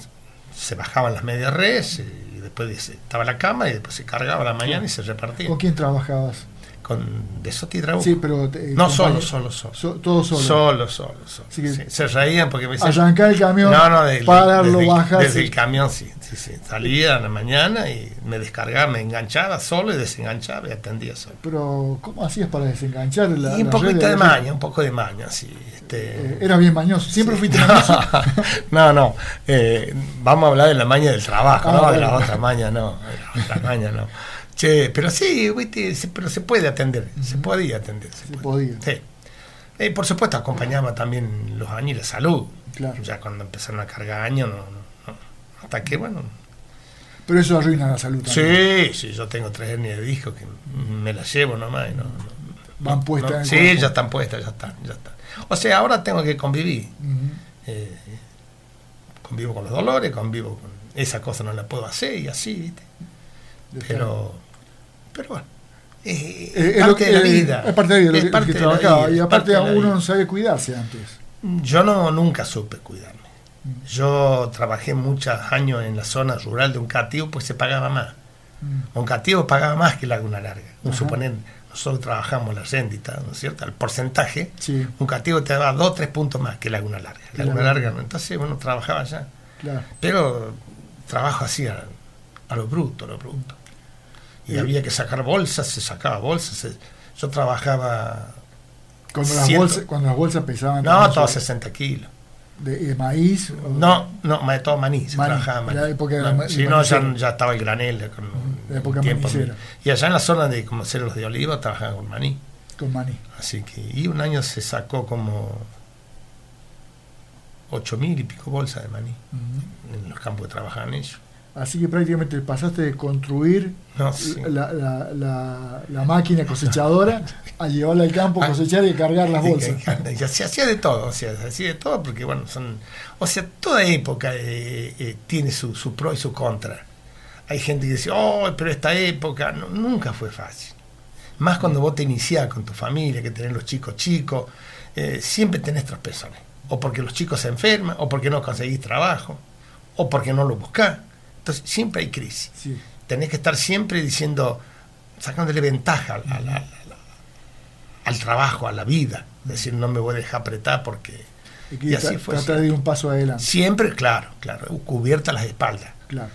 se bajaban las medias redes y después estaba la cama y después se cargaba la mañana y se repartía. ¿Con quién trabajabas? Con de Soti Trabuco. Sí, pero no solo, solo, solo. So, todo solo. Solo, solo, solo. Sí, se reían porque me decían. Arrancar el camión, no, no, pararlo, desde, bajar. Desde el camión, sí, sí, sí. Salía en la mañana y me descargaba, me enganchaba solo y desenganchaba y atendía solo. Pero, ¿cómo hacías para desenganchar la Y un poquito de, maña, un poco de maña, sí. Este... Eh, era bien mañoso, siempre fuiste mañoso. no, no. Eh, vamos a hablar de la maña del trabajo, ah, no de la otra maña, no. De la otra maña, no. Che, pero sí, pero se puede atender, se podía atender. Se, podía. Sí. Eh, por supuesto, acompañaba también los años de salud. Claro. Ya cuando empezaron a cargar años, no, no, hasta que, bueno. Pero eso arruina la salud también. Sí, sí, yo tengo tres hernias de disco que me las llevo nomás. Y no, Van puestas Sí, ya están puestas, ya están, ya están. O sea, ahora tengo que convivir. Eh, convivo con los dolores, convivo con. Esa cosa no la puedo hacer y así, ¿viste? Pero pero bueno, eh, es, parte de la vida. Es parte de la vida, que trabajaba. y aparte uno no sabe cuidarse antes. Yo no nunca supe cuidarme. Mm. Yo trabajé muchos años en la zona rural de un cativo, pues se pagaba más. Mm. Un cativo pagaba más que Laguna Larga. Un suponer, nosotros trabajamos la rendita, ¿no es cierto? El porcentaje, un cativo te daba dos o tres puntos más que Laguna Larga. Laguna Larga, ¿no? entonces bueno, trabajaba allá. Pero trabajo así a, a, lo bruto, a lo bruto y había que sacar bolsas, se sacaba bolsas. yo trabajaba. Cuando las, bolsas, cuando las bolsas pesaban. No, todos 60 kilos. ¿De, maíz? No, no, de todo maní, se trabajaba maní. La época de la, si no, ya, ya, estaba el granel. Con la época tiempo, Y allá en la zona de como los de oliva trabajaban con maní. Con maní. Así que, y un año se sacó como ocho mil y pico bolsas de maní en los campos que trabajaban ellos. Así que prácticamente pasaste de construir la, la, máquina cosechadora a llevarla al campo, a cosechar y cargar las bolsas. Se hacía de todo, o sea, se hacía de todo porque, bueno, son. O sea, toda época eh, eh, tiene su, su, pro y su contra. Hay gente que dice, oh, pero esta época nunca fue fácil. Más cuando vos te iniciás con tu familia, que tenés los chicos chicos, eh, siempre tenés traspezones. O porque los chicos se enferman, o porque no conseguís trabajo, o porque no lo buscás entonces, siempre hay crisis. Tenés que estar siempre diciendo, sacándole ventaja al trabajo, a la vida. Es decir, no me voy a dejar apretar porque... Y, así fue. Tratar de ir un paso adelante. Siempre, claro, claro, cubierta las espaldas. Claro.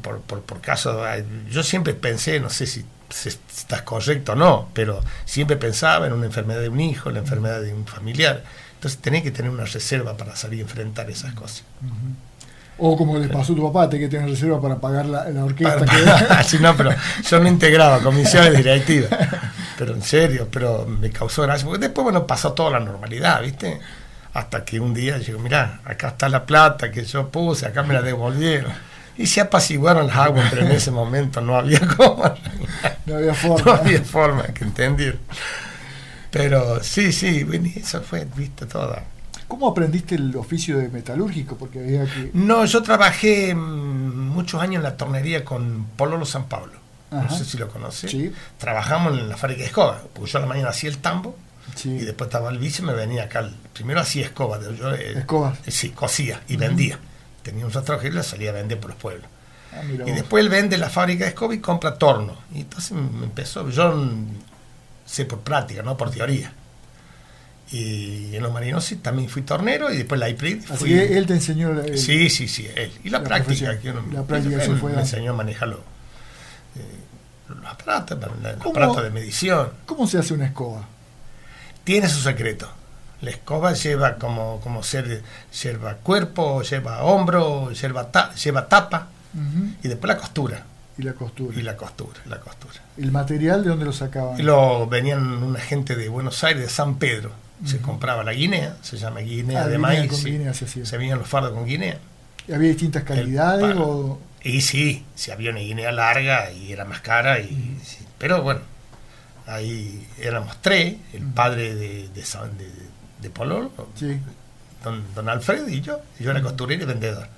Por, por, por caso, yo siempre pensé, no sé si, si, estás correcto o no, pero siempre pensaba en una enfermedad de un hijo, en la enfermedad de un familiar. Entonces tenés que tener una reserva para salir a enfrentar esas cosas. O como le pasó a tu papá, te que tener reserva para pagar la, orquesta que da. sí, no, pero yo no integraba comisiones directivas. Pero en serio, pero me causó gracia. Porque después, bueno, pasó toda la normalidad, ¿viste? Hasta que un día digo, mirá, acá está la plata que yo puse, acá me la devolvieron. Y se apaciguaron las aguas, pero en ese momento no había cómo. No había forma. No había forma, que entender. Pero sí, sí, eso fue, viste, toda ¿Cómo aprendiste el oficio de metalúrgico? Porque había que... No, yo trabajé mm, muchos años en la tornería con Pololo San Pablo. No sé si lo conoces. Sí. Trabajamos en la fábrica de escoba, porque yo a la mañana hacía el tambo y después estaba el bici y me venía acá. Primero hacía escoba. Yo, eh, ¿Escoba? Eh, sí, cosía y vendía. Tenía un rastro y la salía a vender por los pueblos. Ah, y después él vende la fábrica de escoba y compra torno. Y entonces me empezó, yo sé por práctica, no por teoría. Y en los marinos sí, también fui tornero y después la IPRID. Así que él te enseñó. sí, sí, sí, él. Y la, práctica. Que la práctica él, me enseñó a manejarlo. Eh, los aparatos, los aparatos de medición. ¿Cómo se hace una escoba? Tiene su secreto. La escoba lleva como, como ser, lleva cuerpo, lleva hombro, lleva, lleva tapa y después la costura. Y la costura. Y la costura, la costura. ¿El material de dónde lo sacaban? Lo, venían una gente de Buenos Aires, de San Pedro. Se compraba la guinea, se llama guinea ah, de maíz. se, venían los fardos con guinea. ¿Y había distintas calidades? O... Y sí, si había una guinea larga y era más cara. Y, pero bueno, ahí éramos tres, el padre de, de, de, Pololo, don, don, Alfredo y yo. Y yo era costurero y vendedor.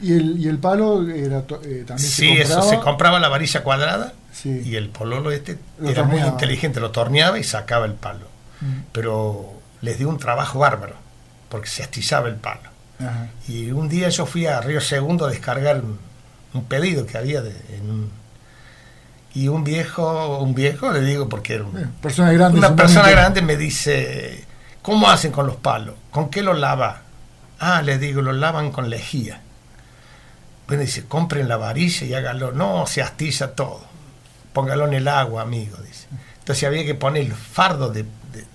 ¿Y el, y el palo era, eh, también sí, se compraba? eso se compraba la varilla cuadrada y el pololo este era muy inteligente, lo torneaba y sacaba el palo. Pero les dio un trabajo bárbaro, porque se astillaba el palo. Y un día yo fui a Río Segundo a descargar un, pedido que había de, en un, y un viejo, un viejo, le digo porque era una persona grande, una persona grande me dice, ¿cómo hacen con los palos? ¿Con qué los lava? Ah, le digo, los lavan con lejía. Bueno, dice, compren la varilla y háganlo. No, se astilla todo. Póngalo en el agua, amigo, dice. Entonces había que poner el fardo de,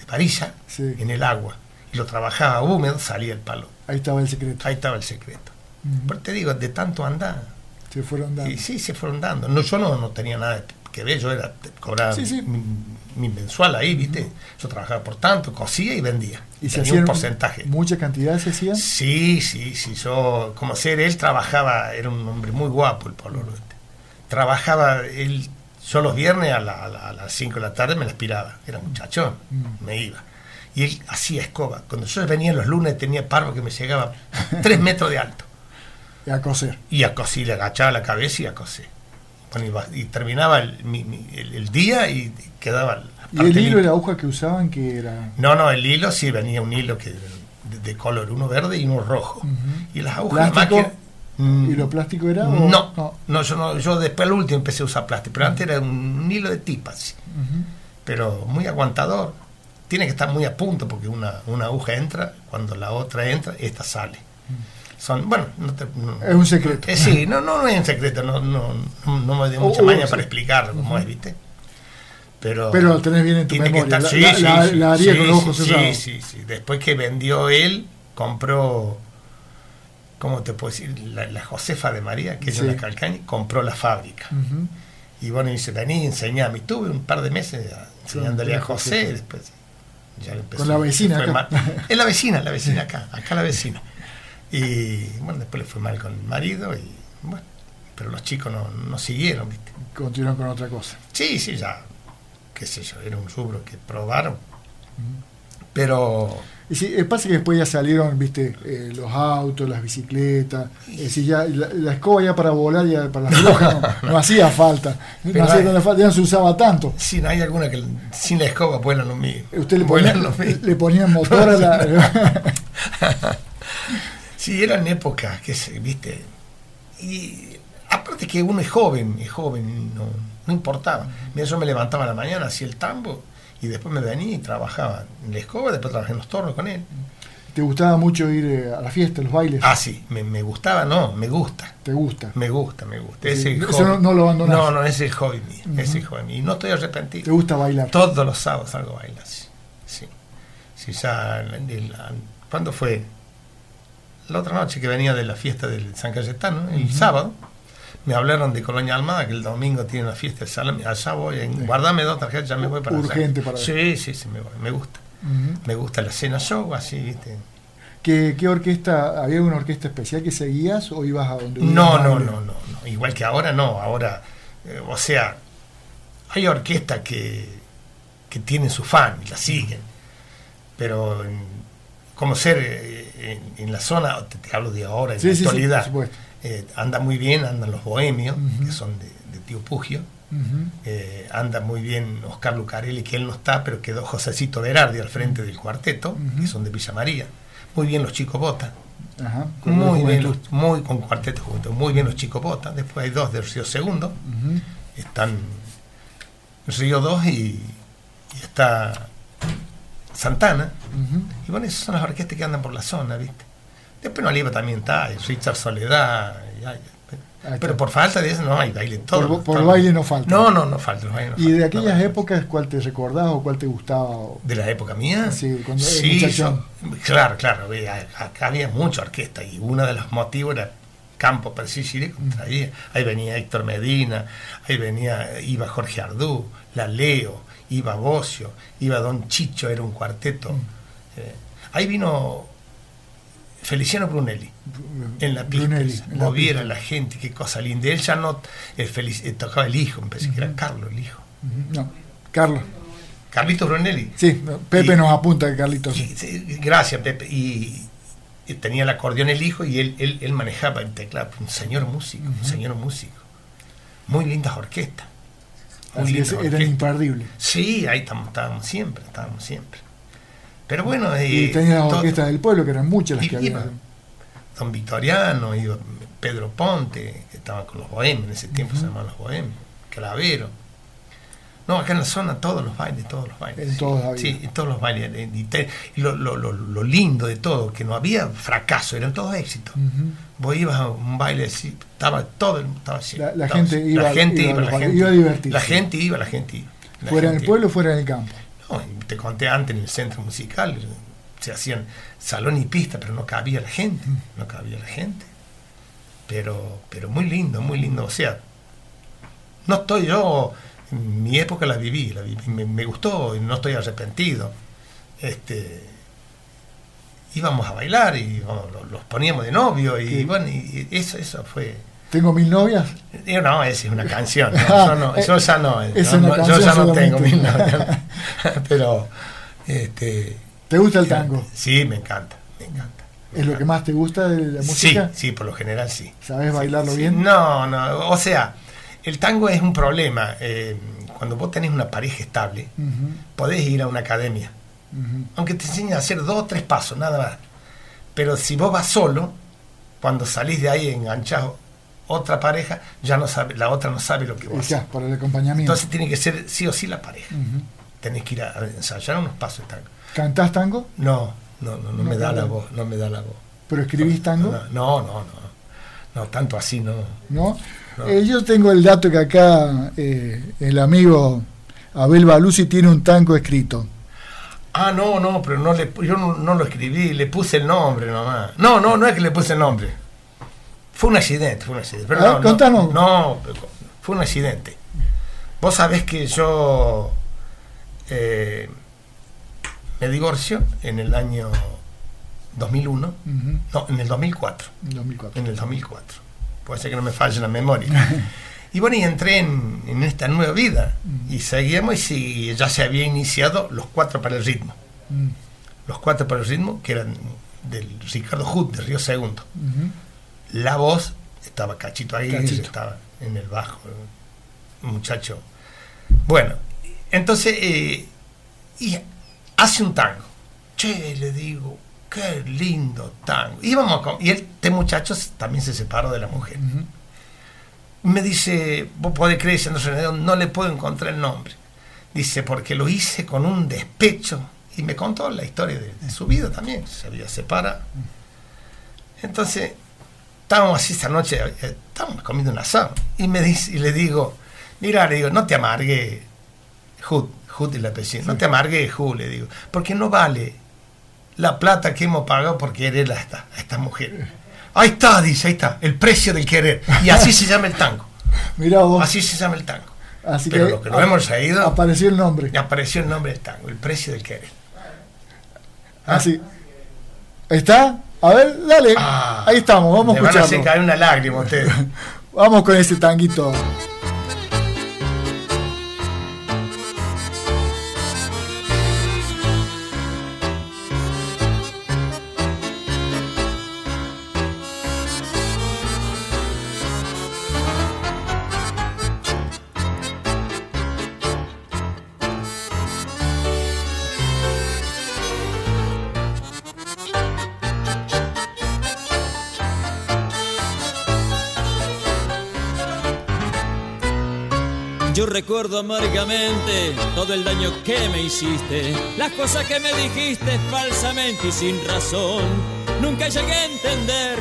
varilla en el agua. Y lo trabajaba húmedo, salía el palo. Ahí estaba el secreto. Ahí estaba el secreto. Pero te digo, de tanto andar. Se fueron dando. Y sí, se fueron dando. No, yo no, no tenía nada que ver, yo era cobraba Mi, mensual ahí, ¿viste? Yo trabajaba por tanto, cosía y vendía. ¿Y se hacía un porcentaje? ¿Mucha cantidad se hacían? Sí, sí, sí. Yo, como ser, él trabajaba, era un hombre muy guapo el Polo. Trabajaba, él, yo los viernes a, las 5 de la tarde me la aspiraba. Era muchachón, mm. me iba. Y él hacía escoba. Cuando yo venía los lunes tenía parvo que me llegaba 3 metros de alto. Y a coser. Y a coser, le agachaba la cabeza y a coser y terminaba el, el, día y quedaba... ¿Y el hilo y la aguja que usaban que era...? No, no, el hilo sí venía un hilo que de, color, uno verde y uno rojo. Y las agujas mm, ¿Y lo plástico era? No, no, yo no, yo después al último empecé a usar plástico, pero antes era un, hilo de tipas, pero muy aguantador. Tiene que estar muy a punto porque una, una aguja entra, cuando la otra entra, esta sale bueno, es un secreto. Eh, sí, no, no, es un secreto, no, no, no me dio mucha maña para explicarlo cómo es, ¿viste? Pero, Pero lo tenés bien en tu memoria. sí, la, sí, la, sí, con los ojos sí, sí, sí. Después que vendió él, compró, ¿cómo te puedo decir? La, Josefa de María, que es una calcaña, compró la fábrica. Y bueno, dice, vení, enseñame. Y tuve un par de meses enseñándole a José, después ya empezó. Con la vecina acá. Es la vecina, la vecina acá, acá la vecina. Y bueno, después le fue mal con el marido y bueno, pero los chicos no, no siguieron, ¿viste? Continuaron con otra cosa. Sí, sí, ya, qué sé yo, era un rubro que probaron. Pero... Y sí, pasa que después ya salieron, viste, eh, los autos, las bicicletas, es ya la, escoba ya para volar, ya para las rojas no, hacía falta, no, hacía falta, ya no se usaba tanto. Sí, no hay alguna que sin la escoba vuelan los míos. Usted le, ponía, le ponían motor a la... Sí, eran épocas que se, viste. Y aparte que uno es joven, es joven, no, no importaba. Mira, yo me levantaba a la mañana, hacía el tambo y después me venía y trabajaba en la escoba, después trabajé en los tornos con él. ¿Te gustaba mucho ir eh, a la fiesta, a los bailes? Ah, sí, me, gustaba, no, me gusta. ¿Te gusta? Me gusta, me gusta. eso no, lo abandonas. No, no, ese es el hobby mío, ese es hobby Y no estoy arrepentido. ¿Te gusta bailar? Todos los sábados salgo a bailar, sí. Sí, ya, ¿cuándo fue? la otra noche que venía de la fiesta del San Cayetano, el sábado, me hablaron de Colonia Almada, que el domingo tiene una fiesta, allá voy, en, guardame dos tarjetas, ya me voy para Urgente para Sí, sí, sí, me, me gusta. Me gusta la cena show, así, ¿viste? ¿Qué, ¿Qué, orquesta, había una orquesta especial que seguías o ibas a donde No, no, no, no, no, igual que ahora no, ahora, eh, o sea, hay orquestas que, que tienen su fan y la siguen, pero como ser eh, en, la zona, te, hablo de ahora, en la actualidad, eh, anda muy bien, andan los bohemios, que son de, Tío Pugio, eh, anda muy bien Oscar Lucarelli, que él no está, pero quedó Josecito Berardi al frente del cuarteto, que son de Villa María, muy bien los chicos Bota, muy bien, muy con cuarteto juntos, muy bien los chicos botas. Después hay dos del Río Segundo, están Río 2 y, está Santana. Y bueno, esas son las orquestas que andan por la zona, ¿viste? Después en Oliva también está, Richard Soledad, pero por falta de eso no hay baile. Todo, por, baile no falta. No, no, no falta. ¿Y de aquellas épocas cuál te recordás o cuál te gustaba? ¿De la época mía? Sí, cuando sí, claro, claro. Acá había mucha orquesta y uno de los motivos era Campo Persicile contraía. Ahí venía Héctor Medina, ahí venía, iba Jorge Ardú, La Leo, iba Bocio, iba Don Chicho, era un cuarteto. Eh, ahí vino Feliciano Brunelli en la pista, moviera la, la gente, qué cosa linda. Él ya no el eh, tocaba el hijo, me pensé que era Carlos el hijo. No, Carlos. Carlito Brunelli. Sí, Pepe nos apunta que Carlitos. gracias, Pepe. Y, tenía el acordeón el hijo y él, él, manejaba el teclado. Un señor músico, un señor músico. Muy lindas orquestas. Muy eran imperdibles. Sí, ahí estábamos siempre, estábamos siempre. Pero bueno. y tenía las orquestas del pueblo, que eran muchas las que había. Don Victoriano, iba Pedro Ponte, que estaba con los bohemios, en ese tiempo se llamaban los bohemios, Calavero. No, acá en la zona todos los bailes, todos los bailes. En todos Sí, en todos los bailes. Y, lo, lo, lo, lindo de todo, que no había fracaso, eran todos éxitos. Vos ibas a un baile así, estaba todo el estaba así. La, gente, iba, la gente iba, la gente iba a divertirse. La gente iba, la gente iba. fuera en el pueblo, fuera en el campo te conté antes en el centro musical, se hacían salón y pista, pero no cabía la gente, no cabía la gente. Pero, pero muy lindo, muy lindo. O sea, no estoy yo, mi época la viví, la me, gustó no estoy arrepentido. Este, íbamos a bailar y los, poníamos de novio y bueno, y eso, eso fue ¿Tengo mil novias? no, esa es una canción. No, yo, ya no. yo ya no tengo mil novias. Pero. Este, ¿Te gusta el tango? Sí, me encanta. Me encanta. ¿Es lo que más te gusta de la música? Sí, sí, por lo general sí. ¿Sabes bailarlo bien? No, no. O sea, el tango es un problema. Eh, cuando vos tenés una pareja estable, podés ir a una academia. Aunque te enseñen a hacer dos o tres pasos, nada más. Pero si vos vas solo, cuando salís de ahí enganchado otra pareja, ya no sabe, la otra no sabe lo que vos Ya, para el acompañamiento. Entonces tiene que ser sí o sí la pareja. Tenés que ir a, ensayar unos pasos de tango. ¿Cantás tango? No, no, no, no, me da la voz, no me da la voz. ¿Pero escribís tango? No, no, no. No, tanto así no. ¿No? Eh, yo tengo el dato que acá eh, el amigo Abel Balusi tiene un tango escrito. Ah, no, no, pero no le, yo no, no, lo escribí, le puse el nombre nomás. No, no, no es que le puse el nombre. Fue un accidente, fue un accidente. Pero no, no, fue un accidente. Vos sabés que yo eh, me divorcio en el año 2001, no, en el 2004. 2004. En el 2004. Puede ser que no me falle la memoria. y bueno, y entré en, esta nueva vida y seguíamos y ya se había iniciado los cuatro para el ritmo. Los cuatro para el ritmo, que eran del Ricardo Hood, de Río Segundo la voz estaba Cachito ahí, estaba en el bajo, un muchacho. Bueno, entonces, eh, y hace un tango. Che, le digo, qué lindo tango. Y, y este muchacho también se separó de la mujer. Me dice, vos podés creer, no, no le puedo encontrar el nombre. Dice, porque lo hice con un despecho. Y me contó la historia de, de su vida también. Se había separado. Entonces, estábamos así esta noche, eh, estábamos comiendo un asado, y, me dice, y le digo, mira, le digo, no te amargue, Jud, Jud y la no te amargue, Jud, le digo, porque no vale la plata que hemos pagado por querer a esta, a esta mujer. Ahí está, dice, ahí está, el precio del querer. Y así se llama el tango. Mira vos. Así se llama el tango. Así Pero que lo que nos hemos reído. Apareció el nombre. Y apareció el nombre del tango, el precio del querer. Así. ¿Está? A ver, dale. Ah, Ahí estamos, vamos a escucharlo. Van a caer una lágrima ustedes. vamos con ese tanguito. Amargamente todo el daño que me hiciste, las cosas que me dijiste falsamente y sin razón. Nunca llegué a entender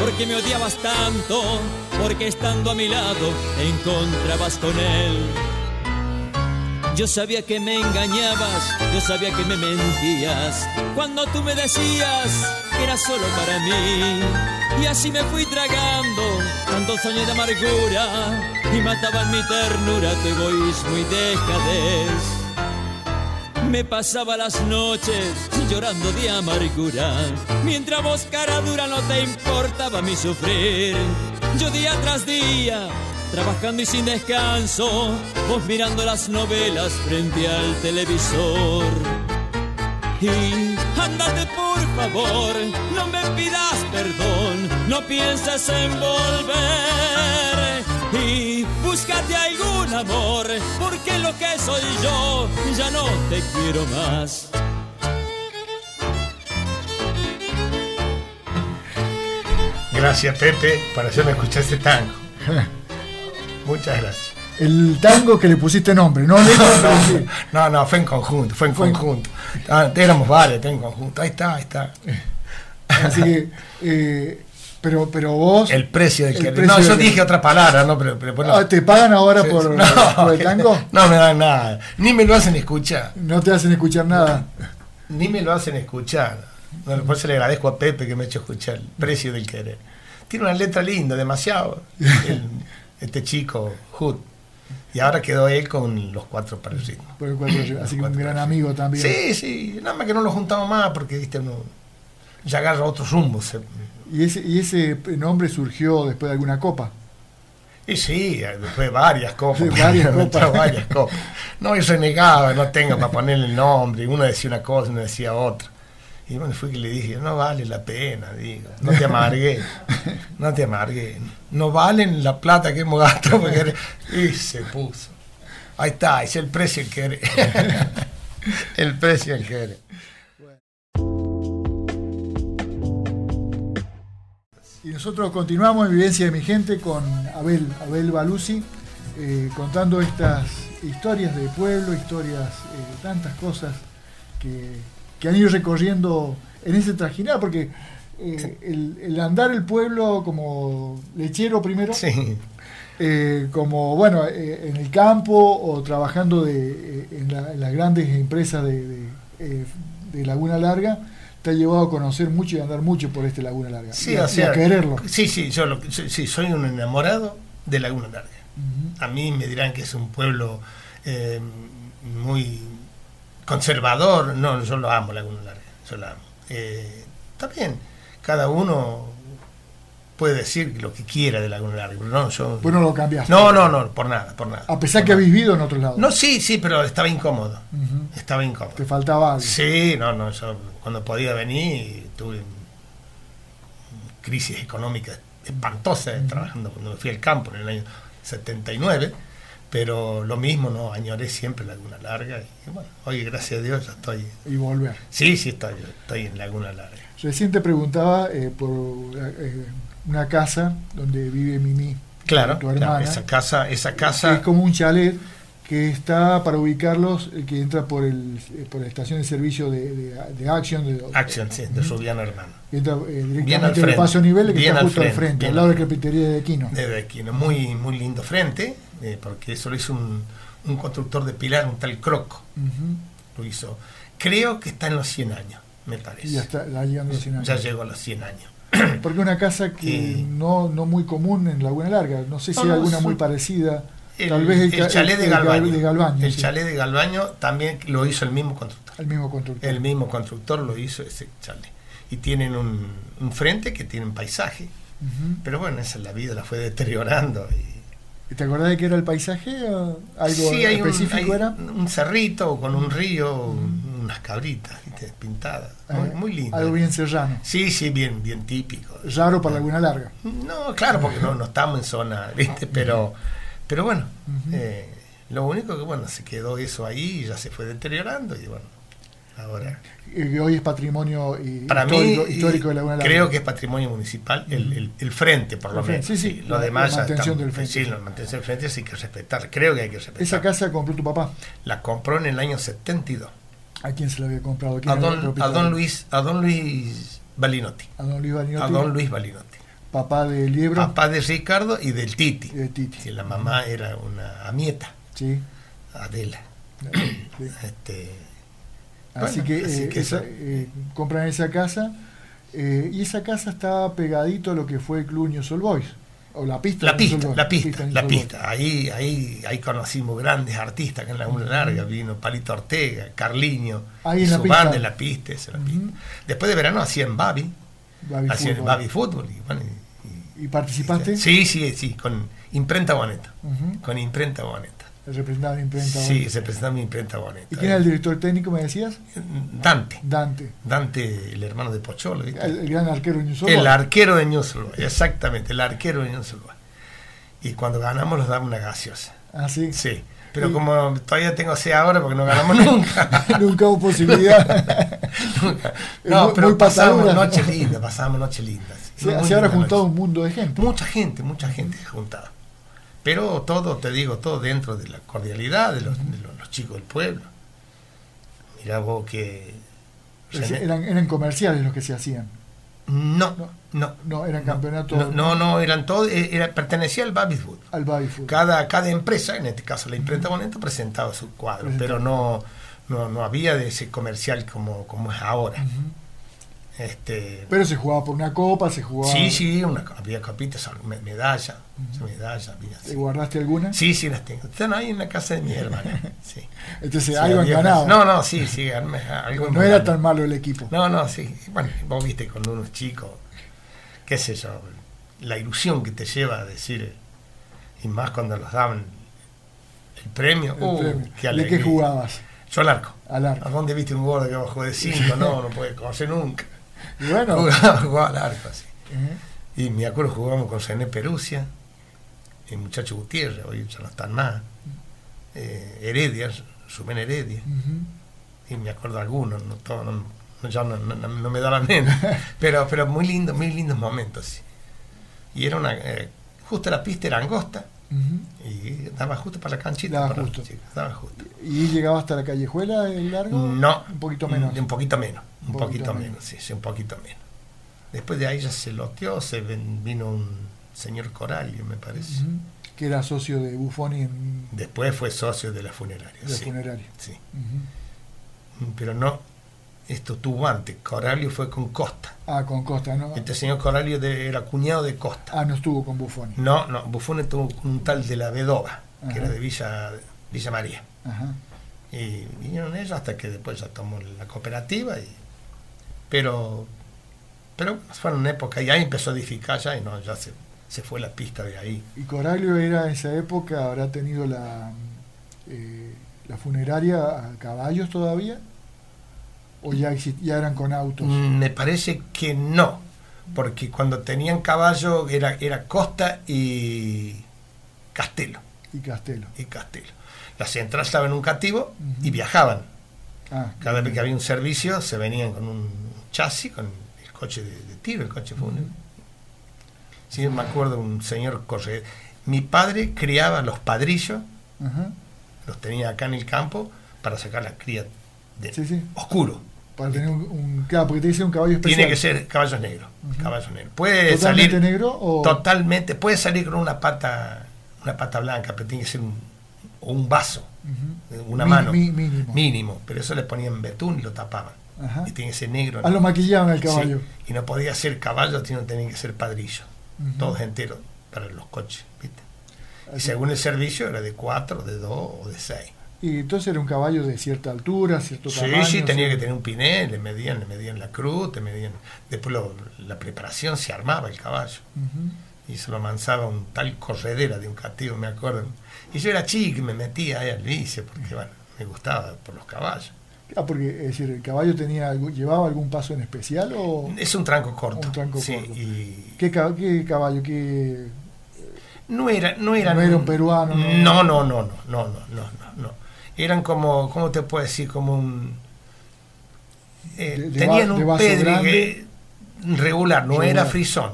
por qué me odiabas tanto, porque estando a mi lado encontrabas con él. Yo sabía que me engañabas, yo sabía que me mentías, cuando tú me decías que era solo para mí. Y así me fui tragando tantos años de amargura y mataban mi ternura, tu egoísmo y dejadez. Me pasaba las noches llorando de amargura, mientras vos cara dura no te importaba mi sufrir. Yo día tras día, trabajando y sin descanso, vos mirando las novelas frente al televisor. Y andate por favor, no me pidas perdón, no pienses en volver. Y búscate algún amor, porque lo que soy yo ya no te quiero más. Gracias Pepe por hacerme escuchar este tango. Muchas gracias. El tango que le pusiste nombre, ¿no? no, no, fue en conjunto, fue en conjunto. Ah, éramos varios, en conjunto. Ahí está, ahí está. Así que, eh, pero, pero vos. El precio del que. No, yo dije otra palabra, ¿no? Pero, ah, ¿Te pagan ahora por, el tango? No me dan nada. Ni me lo hacen escuchar. No te hacen escuchar nada. Ni me lo hacen escuchar. Por eso le agradezco a Pepe que me ha hecho escuchar el precio del querer. Tiene una letra linda, demasiado. este chico, Hood. Y ahora quedó él con los cuatro para el ritmo. Así que un gran amigo también. Sí, sí, nada más que no lo juntamos más porque viste uno ya agarra otros rumbos. ¿Y ese, ¿Y ese nombre surgió después de alguna copa? Y sí, después de varias copas. varias, copas. varias copas. No, yo se negaba, no tenga para ponerle el nombre. Y uno decía una cosa, y uno decía otra. Y bueno, fue que le dije, no vale la pena, digo, no te amargué, no te amargué, no valen la plata que hemos gastado. Porque... Y se puso. Ahí está, es el precio que quiere. el precio que quiere. Y nosotros continuamos en Vivencia de mi gente con Abel, Abel Balusi, eh, contando estas historias de pueblo, historias, eh, tantas cosas que que han ido recorriendo en ese trajinar, porque eh, el, andar el pueblo como lechero primero, eh, como bueno, eh, en el campo o trabajando de, en, las grandes empresas de, Laguna Larga, te ha llevado a conocer mucho y a andar mucho por este Laguna Larga. Sí, a, quererlo. Sí, sí, yo sí, soy un enamorado de Laguna Larga. A mí me dirán que es un pueblo muy conservador, no, yo lo amo Laguna Larga, yo lo amo. Eh, está bien, cada uno puede decir lo que quiera de Laguna Larga, pero no, yo... Pues no lo cambiaste. No, no, no, por nada, por nada. A pesar que has vivido en otro lado. No, sí, sí, pero estaba incómodo, estaba incómodo. ¿Te faltaba algo? Sí, no, no, yo cuando podía venir tuve crisis económica espantosa trabajando cuando me fui al campo en el año 79 pero lo mismo, ¿no? Añoré siempre Laguna Larga y bueno, hoy gracias a Dios ya estoy. Y volver. Sí, sí, estoy, estoy en Laguna Larga. Recién te preguntaba eh, por eh, una casa donde vive Mimi. Claro, tu hermana, esa casa, esa casa. Es como un chalet que está para ubicarlos, el que entra por el eh, por la estación de servicio de, de, Action. De, Action, sí, de su bien hermano. Entra directamente en el paso nivel que está justo al frente, al lado de la carpintería de Aquino. De Aquino, muy, muy lindo frente eh, porque eso lo hizo un, constructor de pilar, un tal Croco. Lo hizo. Creo que está en los 100 años, me parece. Ya, está, llegando a los 100 años. Ya llegó a los 100 años. Porque una casa que no, no muy común en Laguna Larga, no sé si hay alguna muy parecida. El, Tal vez el, chalet de Galbaño. el chalet de Galbaño también lo hizo el mismo constructor. El mismo constructor. El mismo constructor lo hizo ese chalet. Y tienen un, un frente que tiene un paisaje. Pero bueno, esa es la vida, la fue deteriorando. Y, ¿Te acordás de qué era el paisaje? ¿Algo específico un, era? Un cerrito con un río, unas cabritas pintadas. Muy, eh, muy, lindo. Algo bien serrano. Sí, sí, bien, bien típico. Raro para Laguna Larga. No, claro, porque no, no estamos en zona, ¿viste? Pero, pero bueno, eh, lo único que bueno, se quedó eso ahí y ya se fue deteriorando y bueno. Ahora. Hoy es patrimonio Para histórico, mí, histórico de Laguna Creo que es patrimonio municipal el, el, frente, por lo menos. Sí, sí. Lo demás la mantención del frente. Sí, la mantención del frente sí hay que respetar. Creo que hay que respetar. ¿Esa casa compró tu papá? La compró en el año 72. ¿A quién se la había comprado? A don, a don, Luis, a don Luis Balinotti. A don Luis Balinotti. A don Luis Balinotti. Papá de Liebro. Papá de Ricardo y del Titi. Y de Titi. Que la mamá era una amieta. Sí. Adela. Este, así que, eh, eh, compran esa casa eh, y esa casa está pegadito a lo que fue el Club New Soul Boys. O la pista. La pista, la pista, la pista. Ahí, ahí, ahí conocimos grandes artistas que en la una larga vino Palito Ortega, Carliño, ahí en su la pista. banda en la pista, esa la pista. Después de verano hacían Babi, Babi hacían Fútbol. Babi Fútbol. Y, bueno, y, ¿Y participaste? Sí, sí, sí, con imprenta boneta. Uh -huh. Con imprenta boneta. Representaba la imprenta Sí, boneta. representaba mi imprenta boneta. ¿Y quién era el director técnico, me decías? Dante. Dante. Dante, el hermano de Pocholo. ¿viste? El, el, gran arquero de Ñusolba. El arquero de Ñusolba, exactamente, el arquero de Ñusolba. Y cuando ganamos nos daba una gaseosa. Ah, sí. Sí. Pero como todavía tengo C ahora porque no ganamos nunca. nunca hubo posibilidad. nunca. No, muy, pero muy pasábamos noche linda, pasábamos noche lindas. Sí, se habrá juntado un mundo de gente. Mucha gente, mucha gente se juntaba. Pero todo, te digo, todo dentro de la cordialidad de los, de los, los chicos del pueblo. Mirá vos que... Eran, eran comerciales los que se hacían. No, no, no, no eran campeonatos. No, no, no, eran todos, era, pertenecía al Baby Food. Al Baby Food. Cada, cada empresa, en este caso la imprenta Bonito, presentaba su cuadro, presentaba. pero no, no, no había de ese comercial como, como es ahora. Uh -huh. Este, pero se jugaba por una copa, se jugaba. Sí, sí, una, había copitas, medalla, uh -huh. medalla. Había, ¿Te guardaste alguna? Sí, sí, las tengo. Están ahí en la casa de mi hermana. Sí. Entonces, sí, algo han ganado. No, no, sí, sí. Algo no era tan malo el equipo. No, no, sí. Bueno, vos viste cuando uno es chico, qué sé yo, la ilusión que te lleva a decir, y más cuando los daban el premio. El uh, premio. Qué ¿De qué jugabas? Yo al arco. Al arco. ¿A dónde viste un gordo que bajó de 5? No, no puede conocer nunca. Y bueno. Jugaba, jugaba al arco así. Uh -huh. Y me acuerdo jugamos con René Perusia, el muchacho Gutiérrez, hoy ya no están más. Eh, Heredia, Rubén Heredia. Uh -huh. Y me acuerdo algunos, no, todo, no, ya no, no, no, me da la mente. pero, pero muy lindo, muy lindos momentos. Sí. Y era una. Eh, justo la pista era angosta. Uh -huh. Y daba justo para la canchita. Daba para justo. Chicos, daba justo. ¿Y llegaba hasta la callejuela el largo? No. Un poquito menos. Un poquito menos. Un, un poquito, poquito menos, menos, sí, sí, un poquito menos. Después de ahí ya se loteó, se ven, vino un señor Coralio, me parece. Uh -huh. Que era socio de Buffoni en... Después fue socio de la funeraria. De la sí, funeraria. Sí. Uh -huh. Pero no, esto tuvo antes. Coralio fue con Costa. Ah, con Costa, ¿no? Este señor Coralio de, era cuñado de Costa. Ah, no estuvo con Buffoni. No, no, Buffoni tuvo con un tal de la Vedova, Ajá. que era de Villa, Villa María. Ajá. Y vinieron ellos hasta que después ya tomó la cooperativa. Y, pero, pero fue en una época, y ahí empezó a edificar ya y no, ya se, se fue la pista de ahí. ¿Y Coralio era en esa época, habrá tenido la, eh, la funeraria a caballos todavía? ¿O ya, ya eran con autos? Me parece que no, porque cuando tenían caballo era, era Costa y Castelo. Y Castelo. Y Castelo. La central estaba en un cativo uh -huh. y viajaban. Ah, Cada vez que había un servicio se venían con un chasis, con el coche de, de tiro, el coche fúnebre. Sí, me acuerdo un señor corre. Mi padre criaba los padrillos, uh -huh. los tenía acá en el campo para sacar la cría de sí, sí. oscuro. Para tener un, un, claro, porque te dice un caballo especial. Tiene que ser caballo negro. Uh -huh. Caballo negro. Puede ¿Totalmente salir, negro o...? Totalmente. Puede salir con una pata, una pata blanca, pero tiene que ser un, un vaso, uh -huh. una mi, mano. Mi, mínimo. Mínimo. Pero eso le ponían betún y lo tapaban. Ajá. Y tiene que ser negro. Ah, lo maquillaban al caballo. Sí. Y no podía ser caballo, sino tenía que ser padrillo. Uh -huh. Todos enteros para los coches. ¿viste? Y según el servicio era de 4, de 2 o de 6. Y entonces era un caballo de cierta altura, cierto sí, tamaño. Sí, tenía que tener un piné, le medían, le medían la cruz, te medían. Después lo, la preparación se armaba el caballo. Uh -huh. Y se lo manzaba un tal corredera de un cativo, me acuerdo. Y yo era chico y me metía ahí al vicio, porque bueno, me gustaba por los caballos. Ah, porque es decir, el caballo tenía llevaba algún paso en especial o es un tranco corto. Un tranco sí, corto. Y... ¿Qué, ¿Qué, caballo? ¿Qué... No era, no era, no era un peruano. No, no, no, no, no, no, no, no. no eran como, ¿cómo te puedo decir? Como un, eh, tenían un pedrigue regular, no era frisón.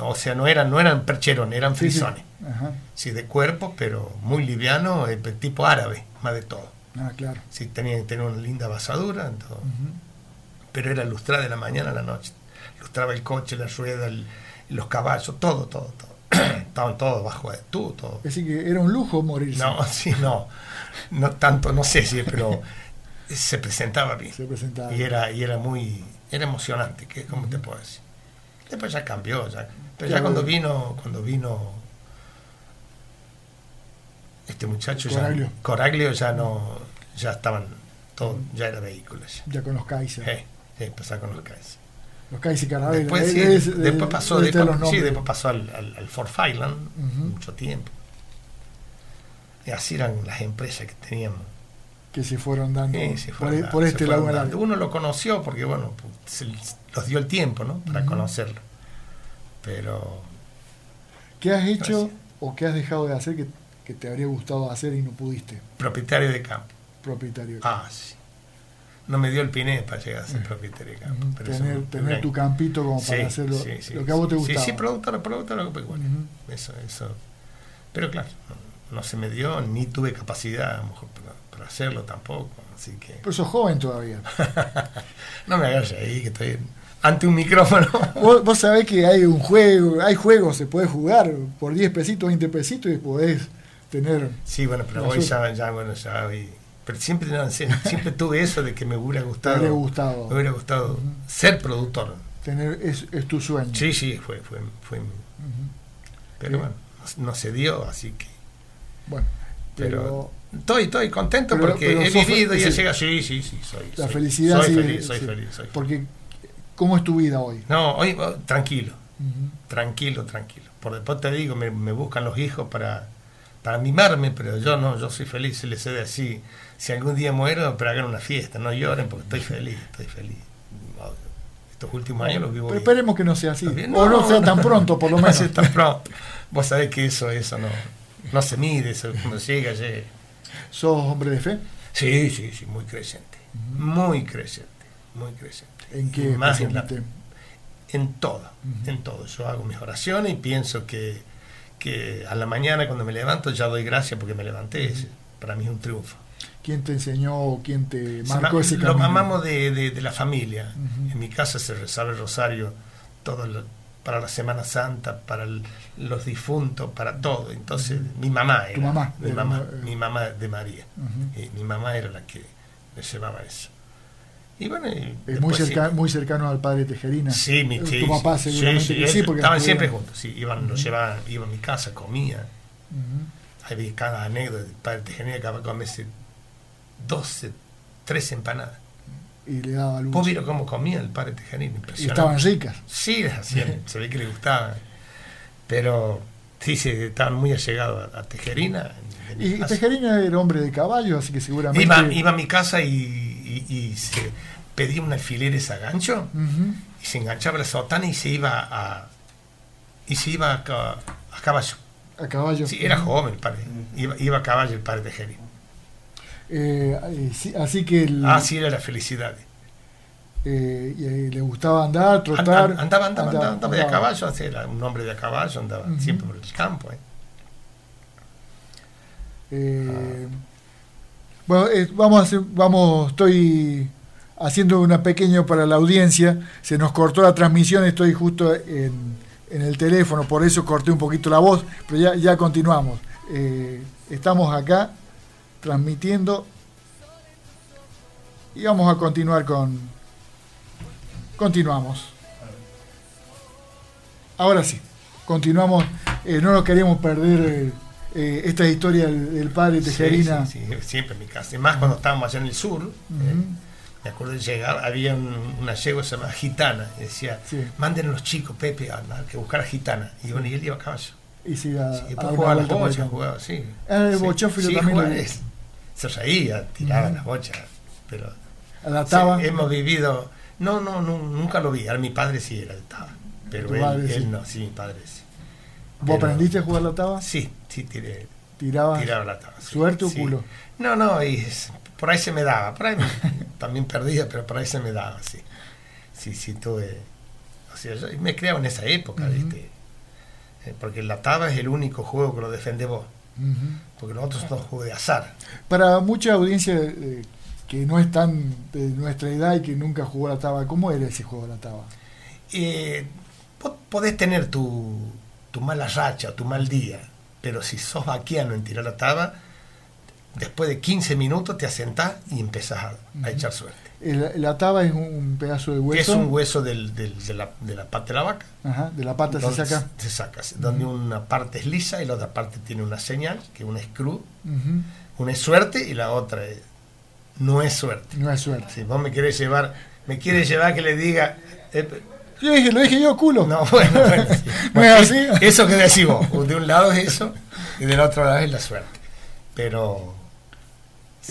O sea, no eran, no eran percherones, eran frisones. Sí, de cuerpo, pero muy liviano, eh, tipo árabe, más de todo. Ah, claro. Sí, tenían que tener una linda basadura, pero era lustrar de la mañana a la noche. Lustraba el coche, la rueda, los caballos, todo, todo, todo. Estaban todos bajo de tú, todo. Así que era un lujo morirse. No, sí, no. No tanto, no sé si, pero se presentaba bien. Se presentaba. Y era, y era muy, era emocionante, que como te puedo decir. Después ya cambió, ya. Pero ya cuando vino, cuando vino este muchacho Coraglio. ya Coraglio ya no, ya estaban todo, ya era vehículos. Ya, con los Kaiser. Sí, sí, empezó con los Kaiser. Los Kaiser Carabel. Después, sí, después pasó, después, sí, después pasó al, al, al Fort Highland mucho tiempo. Y así eran las empresas que teníamos que se fueron dando por, e, este lado. Uno lo conoció porque, bueno, se los dio el tiempo, ¿no? Para conocerlo. Pero. ¿Qué has hecho o qué has dejado de hacer que, te habría gustado hacer y no pudiste? Propietario de campo. Propietario de campo. Ah, sí. No me dio el piné para llegar a ser propietario de campo. tener, tener tu campito como para hacer lo, que a vos te gustaba. Sí, sí, productor, productor, bueno, eso, eso. Pero claro, no, se me dio, ni tuve capacidad a lo mejor para hacerlo tampoco. Así que... Pero sos joven todavía. no me hagas ahí, que estoy ante un micrófono. vos, sabés que hay un juego, hay juegos, se puede jugar por 10 pesitos, 20 pesitos y podés tener... Sí, bueno, pero hoy ya, ya, bueno, ya hoy... Pero siempre, siempre tuve eso de que me hubiera gustado. Me, gustado. me hubiera gustado ser productor. Tener, es, es, tu sueño. Sí, sí, fue. fue, fue Pero bueno, no, se dio, así que. Bueno, pero Estoy, estoy contento porque he vivido y he llegado. Sí, sí, sí, soy. La felicidad. Soy feliz, soy feliz, Porque, ¿cómo es tu vida hoy? No, hoy oh, tranquilo. Tranquilo, tranquilo. Por después te digo, me, buscan los hijos para, para mimarme, pero yo no, yo soy feliz. Se les sé así. Si algún día muero, pero hagan una fiesta, no lloren porque estoy feliz, estoy feliz. Estos últimos años los vivo. Pero esperemos que no sea así. o no sea tan pronto, por lo menos. No tan pronto. Vos sabés que eso, eso no, no se mide, eso cuando llega, llega. ¿Sos hombre de fe? Sí, sí, sí, muy creciente. Muy creciente, muy creciente. ¿En qué más en, en, todo, en todo. Yo hago mis oraciones y pienso que, que a la mañana cuando me levanto ya doy gracias porque me levanté. Para mí es un triunfo. ¿Quién te enseñó o quién te marcó ese camino? Lo amamos de, de, la familia. En mi casa se rezaba el rosario todo lo, para la Semana Santa, para los difuntos, para todo. Entonces, mi mamá era. mamá? Mi mamá, mi mamá de María. y mi mamá era la que le llevaba eso. Y bueno, es muy, muy cercano al padre Tejerina. Sí, mi tío. Tu papá seguramente sí, sí, porque estaban siempre juntos. Sí, iban, nos llevaban, iban a mi casa, comía. Había cada anécdota del padre Tejerina que acababa de 12, 13 empanadas y le daba luz. ¿Vos vieron cómo comía el padre Tejerina? Impresionante. Y estaban ricas. Sí, se ve que le gustaba. Pero sí, sí estaban muy allegados a, Tejerina. Y Tejerina era hombre de caballo, así que seguramente. Iba, iba a mi casa y, y, se pedía un alfiler a gancho y se enganchaba la sotana y se iba a. y se iba a, caballo. A caballo. Sí, era joven el padre. Iba, iba a caballo el padre Tejerina. Eh, así que el, ah, sí, era la felicidad. Eh, y, le gustaba andar, trotar. andaba, andaba, andaba, andaba, de a caballo, era un hombre de a caballo, andaba siempre por el campo. Eh. Bueno, vamos a hacer, vamos, estoy haciendo una pequeña para la audiencia. Se nos cortó la transmisión, estoy justo en, en el teléfono, por eso corté un poquito la voz, pero ya, ya continuamos. estamos acá transmitiendo. Y vamos a continuar con... Continuamos. Ahora sí, continuamos. Eh, no nos queremos perder eh, eh, esta historia del, padre Tejerina. Sí, siempre en mi casa. más cuando estábamos allá en el sur. me acuerdo de llegar, había una yegua se llama Gitana. Y decía, manden los chicos, Pepe, a, que buscar a Gitana. Y bueno, y él iba a caballo. Y si a, sí, a jugaba la jugaba, sí. Ah, el bochófilo también se reía, tiraba las bochas, pero adaptaba. hemos vivido, no, no, nunca lo vi, mi padre sí era taba, pero él, él no, sí, mi padre sí. ¿Vos aprendiste a jugar la taba? Sí, sí, tiré, tiraba, tiraba la taba. ¿Suerte o culo? No, no, y por ahí se me daba. Por ahí también perdía, pero por ahí se me daba, sí. Sí, sí, tuve. O sea, yo me creaba en esa época, ¿viste? Eh, porque la taba es el único juego que lo defiende vos. Porque los otros son juegos de azar. Para mucha audiencia eh, que no es tan de nuestra edad y que nunca jugó la taba, ¿cómo era ese juego de la taba? Eh, podés tener tu, tu mala racha, tu mal día, pero si sos vaquiano en tirar la taba, después de 15 minutos te asentás y empezás a, echar suerte. la taba es un pedazo de hueso. Es un hueso del, de, la, de, la, pata de la vaca. Ajá, de la pata se saca. Se saca, donde una parte es lisa y la otra parte tiene una señal, que una es cruz, una es suerte y la otra no es suerte. No es suerte. Si vos me quieres llevar, me quieres llevar que le diga... Eh, yo dije, lo dije yo, culo. No, bueno, bueno. ¿No es así? Eso que decís vos. De un lado es eso y del otro lado es la suerte. Pero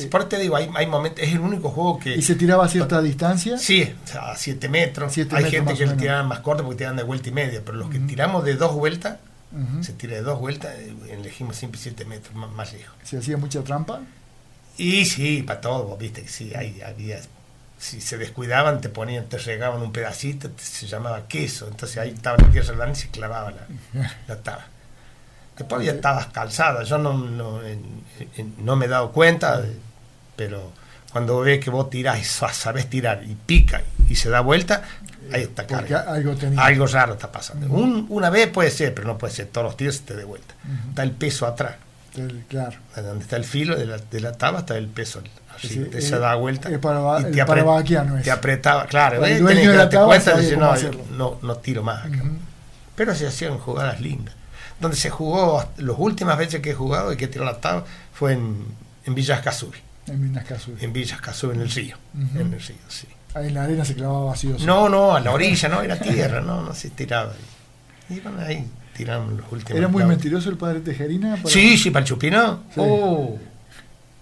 por te digo, hay, hay, momentos, es el único juego que... ¿Y se tiraba a cierta distancia? Sí, a 7 metros. hay gente que lo tiraban más corto porque tiraban de vuelta y media, pero los que tiramos de dos vueltas, se tira de dos vueltas, eh, elegimos siempre 7 metros más, lejos. ¿Se hacía mucha trampa? Y sí, para todo, viste que sí, hay, había... Si se descuidaban, te ponían, te regaban un pedacito, se llamaba queso, entonces ahí estaba la tierra y se clavaba la, la taba. Después ya estabas calzada, yo no, no, no me he dado cuenta, pero cuando ves que vos tirás y sabes tirar y pica y se da vuelta, ahí está Porque algo, algo raro está pasando. una vez puede ser, pero no puede ser todos los tiros se te dé vuelta. Está el peso atrás. claro. Donde está el filo de la, de la taba está el peso así, se da vuelta. y te, te apretaba, claro. El dueño de la taba no, no, no, tiro más. Pero se hacían jugadas lindas donde se jugó, las últimas veces que he jugado y que tiró la tabla fue en, en Villas Casubi. En Villas Casubi. En Villas Casubi, en el río. En el río, sí. Ahí en la arena se clavaba vacío. No, no, a la orilla, no, era tierra, no, no se tiraba. Y bueno, ahí tiraron los últimos. ¿Era muy mentiroso el padre Tejerina? Sí, sí, para el chupino. Oh,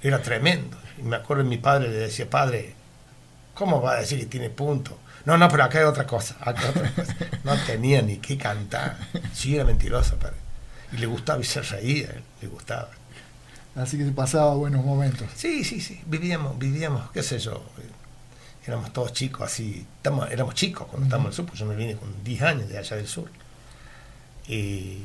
era tremendo. Y me acuerdo mi padre le decía, padre, ¿cómo va a decir que tiene punto? No, no, pero acá hay otra cosa. Acá otra cosa. No tenía ni qué cantar. Sí, era mentiroso, padre. Y le gustaba y se reía, le gustaba. Así que se pasaba buenos momentos. Sí, sí, sí. Vivíamos, vivíamos, qué sé yo. Éramos todos chicos así. Estamos, éramos chicos cuando estábamos en el sur, pues yo me vine con 10 años de allá del sur. Y,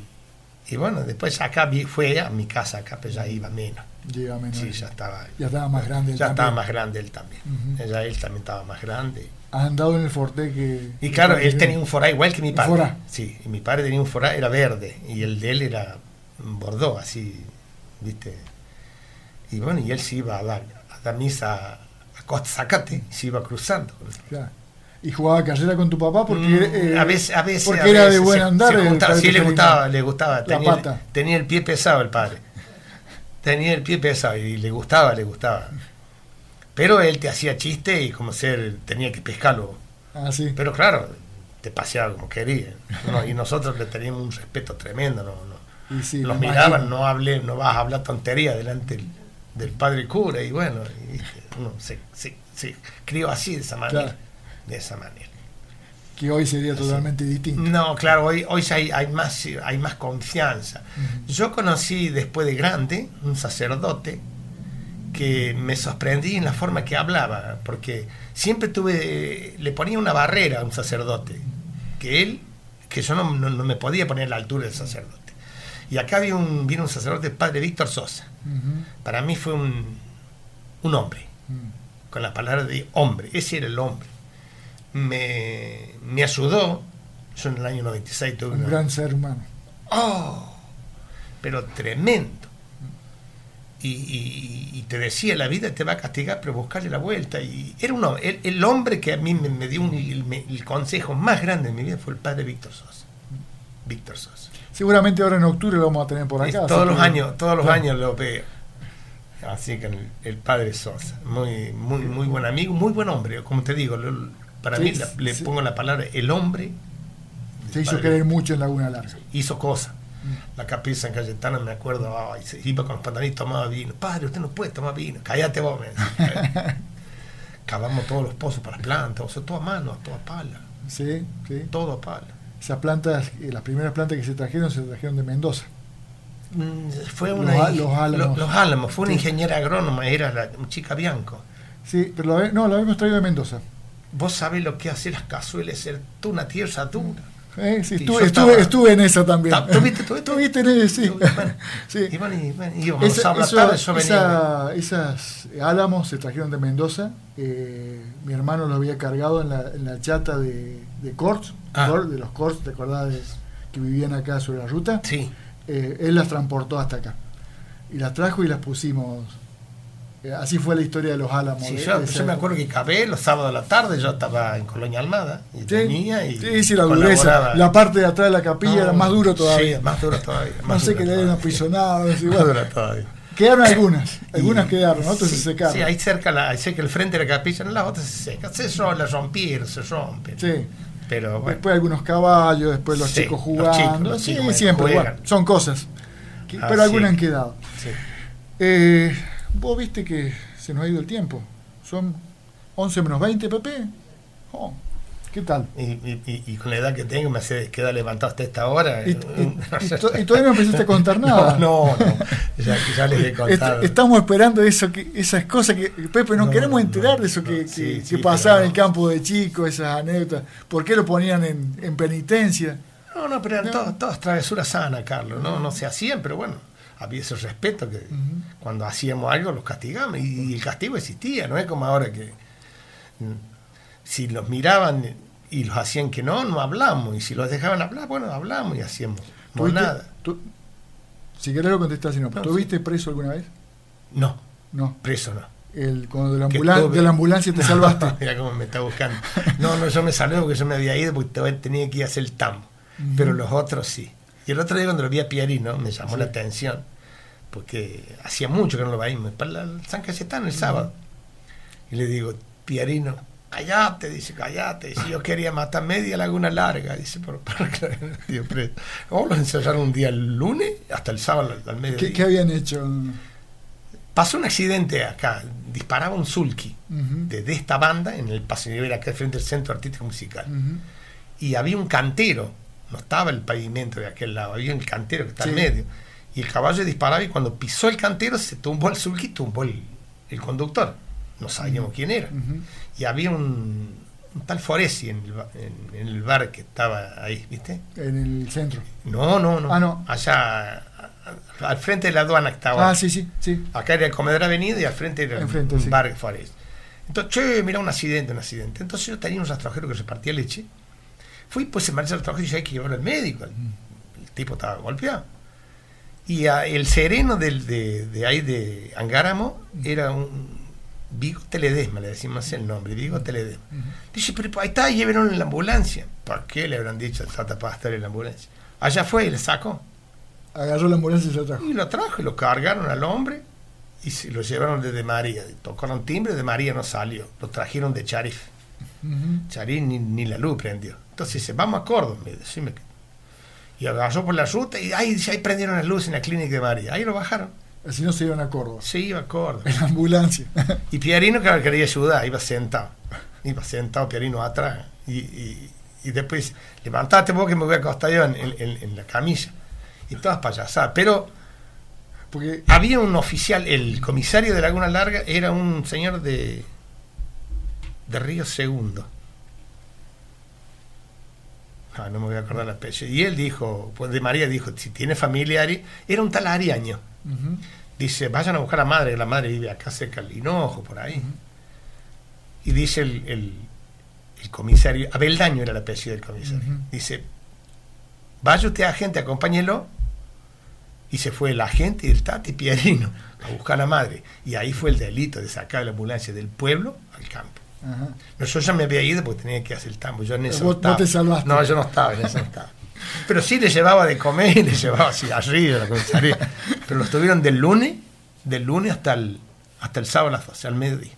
y bueno, después acá fue a mi casa acá, pero ya iba menos. Ya menos. Sí, ya estaba. Ya estaba más grande él Ya estaba más grande él también. Ya él también estaba más grande. ¿Has andado en el Forte que.? Y claro, él tenía un Forá igual que mi padre. Forá. Sí, y mi padre tenía un Forá, era verde, y el de él era bordó, así, ¿viste? Y bueno, y él se iba a dar, a dar misa a Costa Zacate, y se iba cruzando. Claro. ¿Y jugaba carrera con tu papá? Porque, mm, eh, a veces, a veces, porque era de buen andar. sí, le gustaba, le gustaba. Tenía, tenía el pie pesado el padre. Tenía el pie pesado y le gustaba, le gustaba. Pero él te hacía chiste y como ser, tenía que pescarlo. Ah, sí. Pero claro, te paseaba como quería. y nosotros le teníamos un respeto tremendo. ¿no? no. sí, Los miraban, no hablé, no vas a hablar tontería delante del, padre cura. Y bueno, uno se, se, crió así, de esa manera. De esa manera. Que hoy sería totalmente distinto. No, claro, hoy, hoy hay, hay, más, hay más confianza. Yo conocí después de grande un sacerdote que me sorprendí en la forma que hablaba, porque siempre tuve, le ponía una barrera a un sacerdote, que él, que yo no, no, me podía poner a la altura del sacerdote. Y acá vino un, vino un sacerdote, el padre Víctor Sosa. Para mí fue un, un hombre, con la palabra de hombre, ese era el hombre. Me, me ayudó, yo en el año 96 tuve un gran ser humano. ¡Oh! Pero tremendo y, te decía, la vida te va a castigar, pero buscarle la vuelta. Y era uno, el, hombre que a mí me, dio el, consejo más grande en mi vida fue el padre Víctor Sosa. Víctor Sosa. Seguramente ahora en octubre lo vamos a tener por acá. todos los años, todos los años lo veo. Así que el, padre Sosa, muy, muy, muy buen amigo, muy buen hombre, como te digo, para mí le pongo la palabra el hombre. Se hizo querer mucho en Laguna Larga. Hizo cosas la capilla San Cayetano, me acuerdo, se iba con los pantalones y tomaba vino. Padre, usted no puede tomar vino, cállate vos, me Cavamos todos los pozos para las plantas, o sea, todo a mano, todo a pala. Sí, sí. Todo a pala. Esas plantas, eh, las primeras plantas que se trajeron, se trajeron de Mendoza. Mm, fue una, los, álamos. Los, álamos. Fue una ingeniera agrónoma, era la chica Bianco. Sí, pero la, no, la habíamos traído de Mendoza. Vos sabés lo que hace las cazuelas, ser tú una tierra dura. Eh, sí, estuve, estuve, estuve, en esa también. ¿Tuviste, tuviste? en esa, sí. sí. Y bueno, y, bueno, íbamos esa, a tarde, eso esa, Esas álamos se trajeron de Mendoza. Eh, mi hermano los había cargado en la, en la chata de, de Corts, ah. de los Corts, ¿te acordás? que vivían acá sobre la ruta. Sí. Eh, él las transportó hasta acá. Y las trajo y las pusimos así fue la historia de los Álamos. Sí, yo, me acuerdo que cabé los sábados de la tarde, yo estaba en Colonia Almada y tenía y sí, sí, la dureza. La parte de atrás de la capilla era más duro todavía. Sí, más duro todavía. no sé que le hayan apisonado. más todavía. Quedaron algunas, algunas quedaron, otras se secaron. Sí, ahí cerca, la, ahí cerca el frente de la capilla, las otras se secan, se las rompieron, se rompen. Sí. Pero bueno. Después algunos caballos, después los chicos jugando. Los chicos, sí, siempre, bueno, son cosas. pero algunas han quedado. Sí. Eh, Vos viste que se nos ha ido el tiempo. Son 11 menos 20, Pepe. Oh, ¿Qué tal? Y, con la edad que tengo me hace queda levantado hasta esta hora. Y, todavía no empezaste a contar nada. No, no, Ya, les he contado. Estamos esperando eso, que, esas cosas que, Pepe, nos queremos enterar de eso que, pasaba en el campo de chico, esas anécdotas. ¿Por qué lo ponían en, penitencia? No, no, pero eran todas, todas travesuras sanas, Carlos. No, no se hacían, pero bueno había ese respeto que cuando hacíamos algo los castigamos y, el castigo existía, no es como ahora que mm, si los miraban y los hacían que no, no hablamos y si los dejaban hablar, bueno, hablamos y hacíamos no nada. si querés lo contestás, si no, ¿tuviste preso alguna vez? No, no, preso no. El, cuando de la, de la ambulancia te salvaste. mira cómo me está buscando. No, no, yo me salvé porque yo me había ido porque tenía que ir a hacer el tambo. Pero los otros sí. Y el otro día cuando lo vi a Pierino me llamó la atención, porque hacía mucho que no lo veíamos, para el San Cayetano el sábado. Y le digo, Pierino, callate, dice, callate. Dice, yo quería matar media laguna larga, dice, por, Vamos a ensayar un día el lunes hasta el sábado al mediodía. ¿Qué, habían hecho? Pasó un accidente acá, disparaba un sulky de, esta banda en el paso nivel acá frente al Centro Artístico Musical. Y había un cantero no estaba el pavimento de aquel lado, había el cantero que está en medio. Y el caballo disparaba y cuando pisó el cantero se tumbó el sulky y tumbó el, conductor. No sabíamos quién era. Y había un, tal Foresi en el, bar que estaba ahí, ¿viste? En el centro. No, no, no. Ah, no. Allá, al frente de la aduana estaba. Ah, sí, sí, sí. Acá era el comedor avenida y al frente era el bar Foresi. Entonces, che, mira un accidente, un accidente. Entonces yo tenía un rastrojero que repartía leche Fui, pues se marcha al trabajo y dije, hay que llevarlo al médico. El, tipo estaba golpeado. Y el sereno del, de, ahí de Angáramo era un Vigo Teledesma, le decimos el nombre, Vigo Teledesma. Dice, pero ahí está, llevaron en la ambulancia. ¿Por qué le habrán dicho trata para estar en la ambulancia? Allá fue y le sacó. Agarró la ambulancia y se lo trajo. Y lo trajo y lo cargaron al hombre y se lo llevaron desde María. Tocaron timbre, de María no salió. Lo trajeron de Charif. Charif ni, ni la luz prendió. Entonces dice, vamos a Córdoba. Y agarró por la ruta y ahí, ahí prendieron las luces en la clínica de María. Ahí lo bajaron. Así no se iban a Córdoba. Sí, iba a Córdoba. En la ambulancia. y Pierino que quería ayudar, iba sentado. Iba sentado Pierino atrás. Y, y, después, levantate vos que me voy a acostar yo en, la camilla. Y todas payasadas. Pero porque había un oficial, el comisario de Laguna Larga era un señor de, de Río Segundo Ah, no me voy a acordar la especie. Y él dijo, pues de María dijo, si tiene familia, era un tal Ariaño. Dice, vayan a buscar a madre, la madre vive acá cerca del Hinojo, por ahí. Y dice el, el, comisario, Abeldaño era la especie del comisario. Dice, vaya usted a gente, acompáñelo. Y se fue el agente y el Tati Pierino a buscar a la madre. Y ahí fue el delito de sacar la ambulancia del pueblo al campo. No, yo ya me había ido porque tenía que hacer el tambo. Yo en eso ¿Vos, no te salvaste. No, yo no estaba, en eso no estaba. Pero sí le llevaba de comer y le llevaba así arriba la comisaría. Pero lo estuvieron del lunes, del lunes hasta el, hasta el sábado a las 12, al mediodía.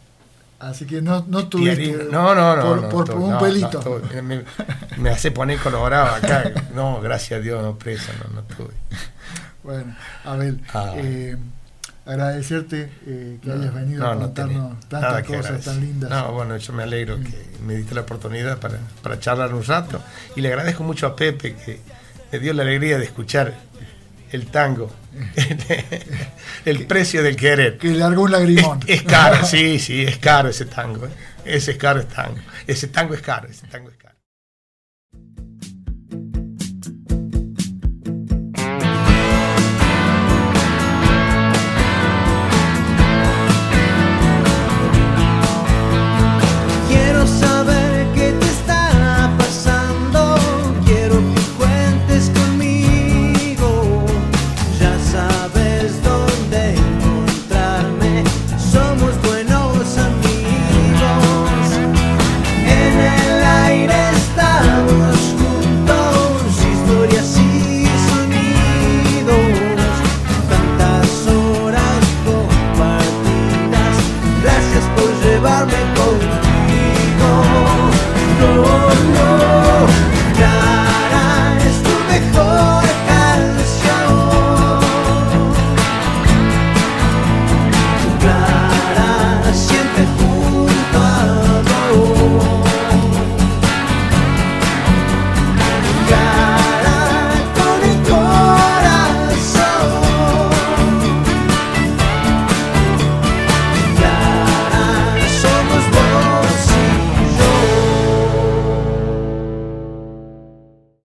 Así que no, no tuviste. No, no, no. Por, por, un pelito. me, me, hace poner colorado acá. No, gracias a Dios, no preso, no, no tuve. Bueno, a ver. Ah. Eh, agradecerte eh, que hayas venido a contarnos tantas cosas tan lindas. No, bueno, yo me alegro que me diste la oportunidad para, para charlar un rato y le agradezco mucho a Pepe que me dio la alegría de escuchar el tango. el precio del querer. Que largó un lagrimón. Es, caro, sí, sí, es caro ese tango. ¿eh? Ese es caro, es tango. Ese tango es caro, ese tango es caro.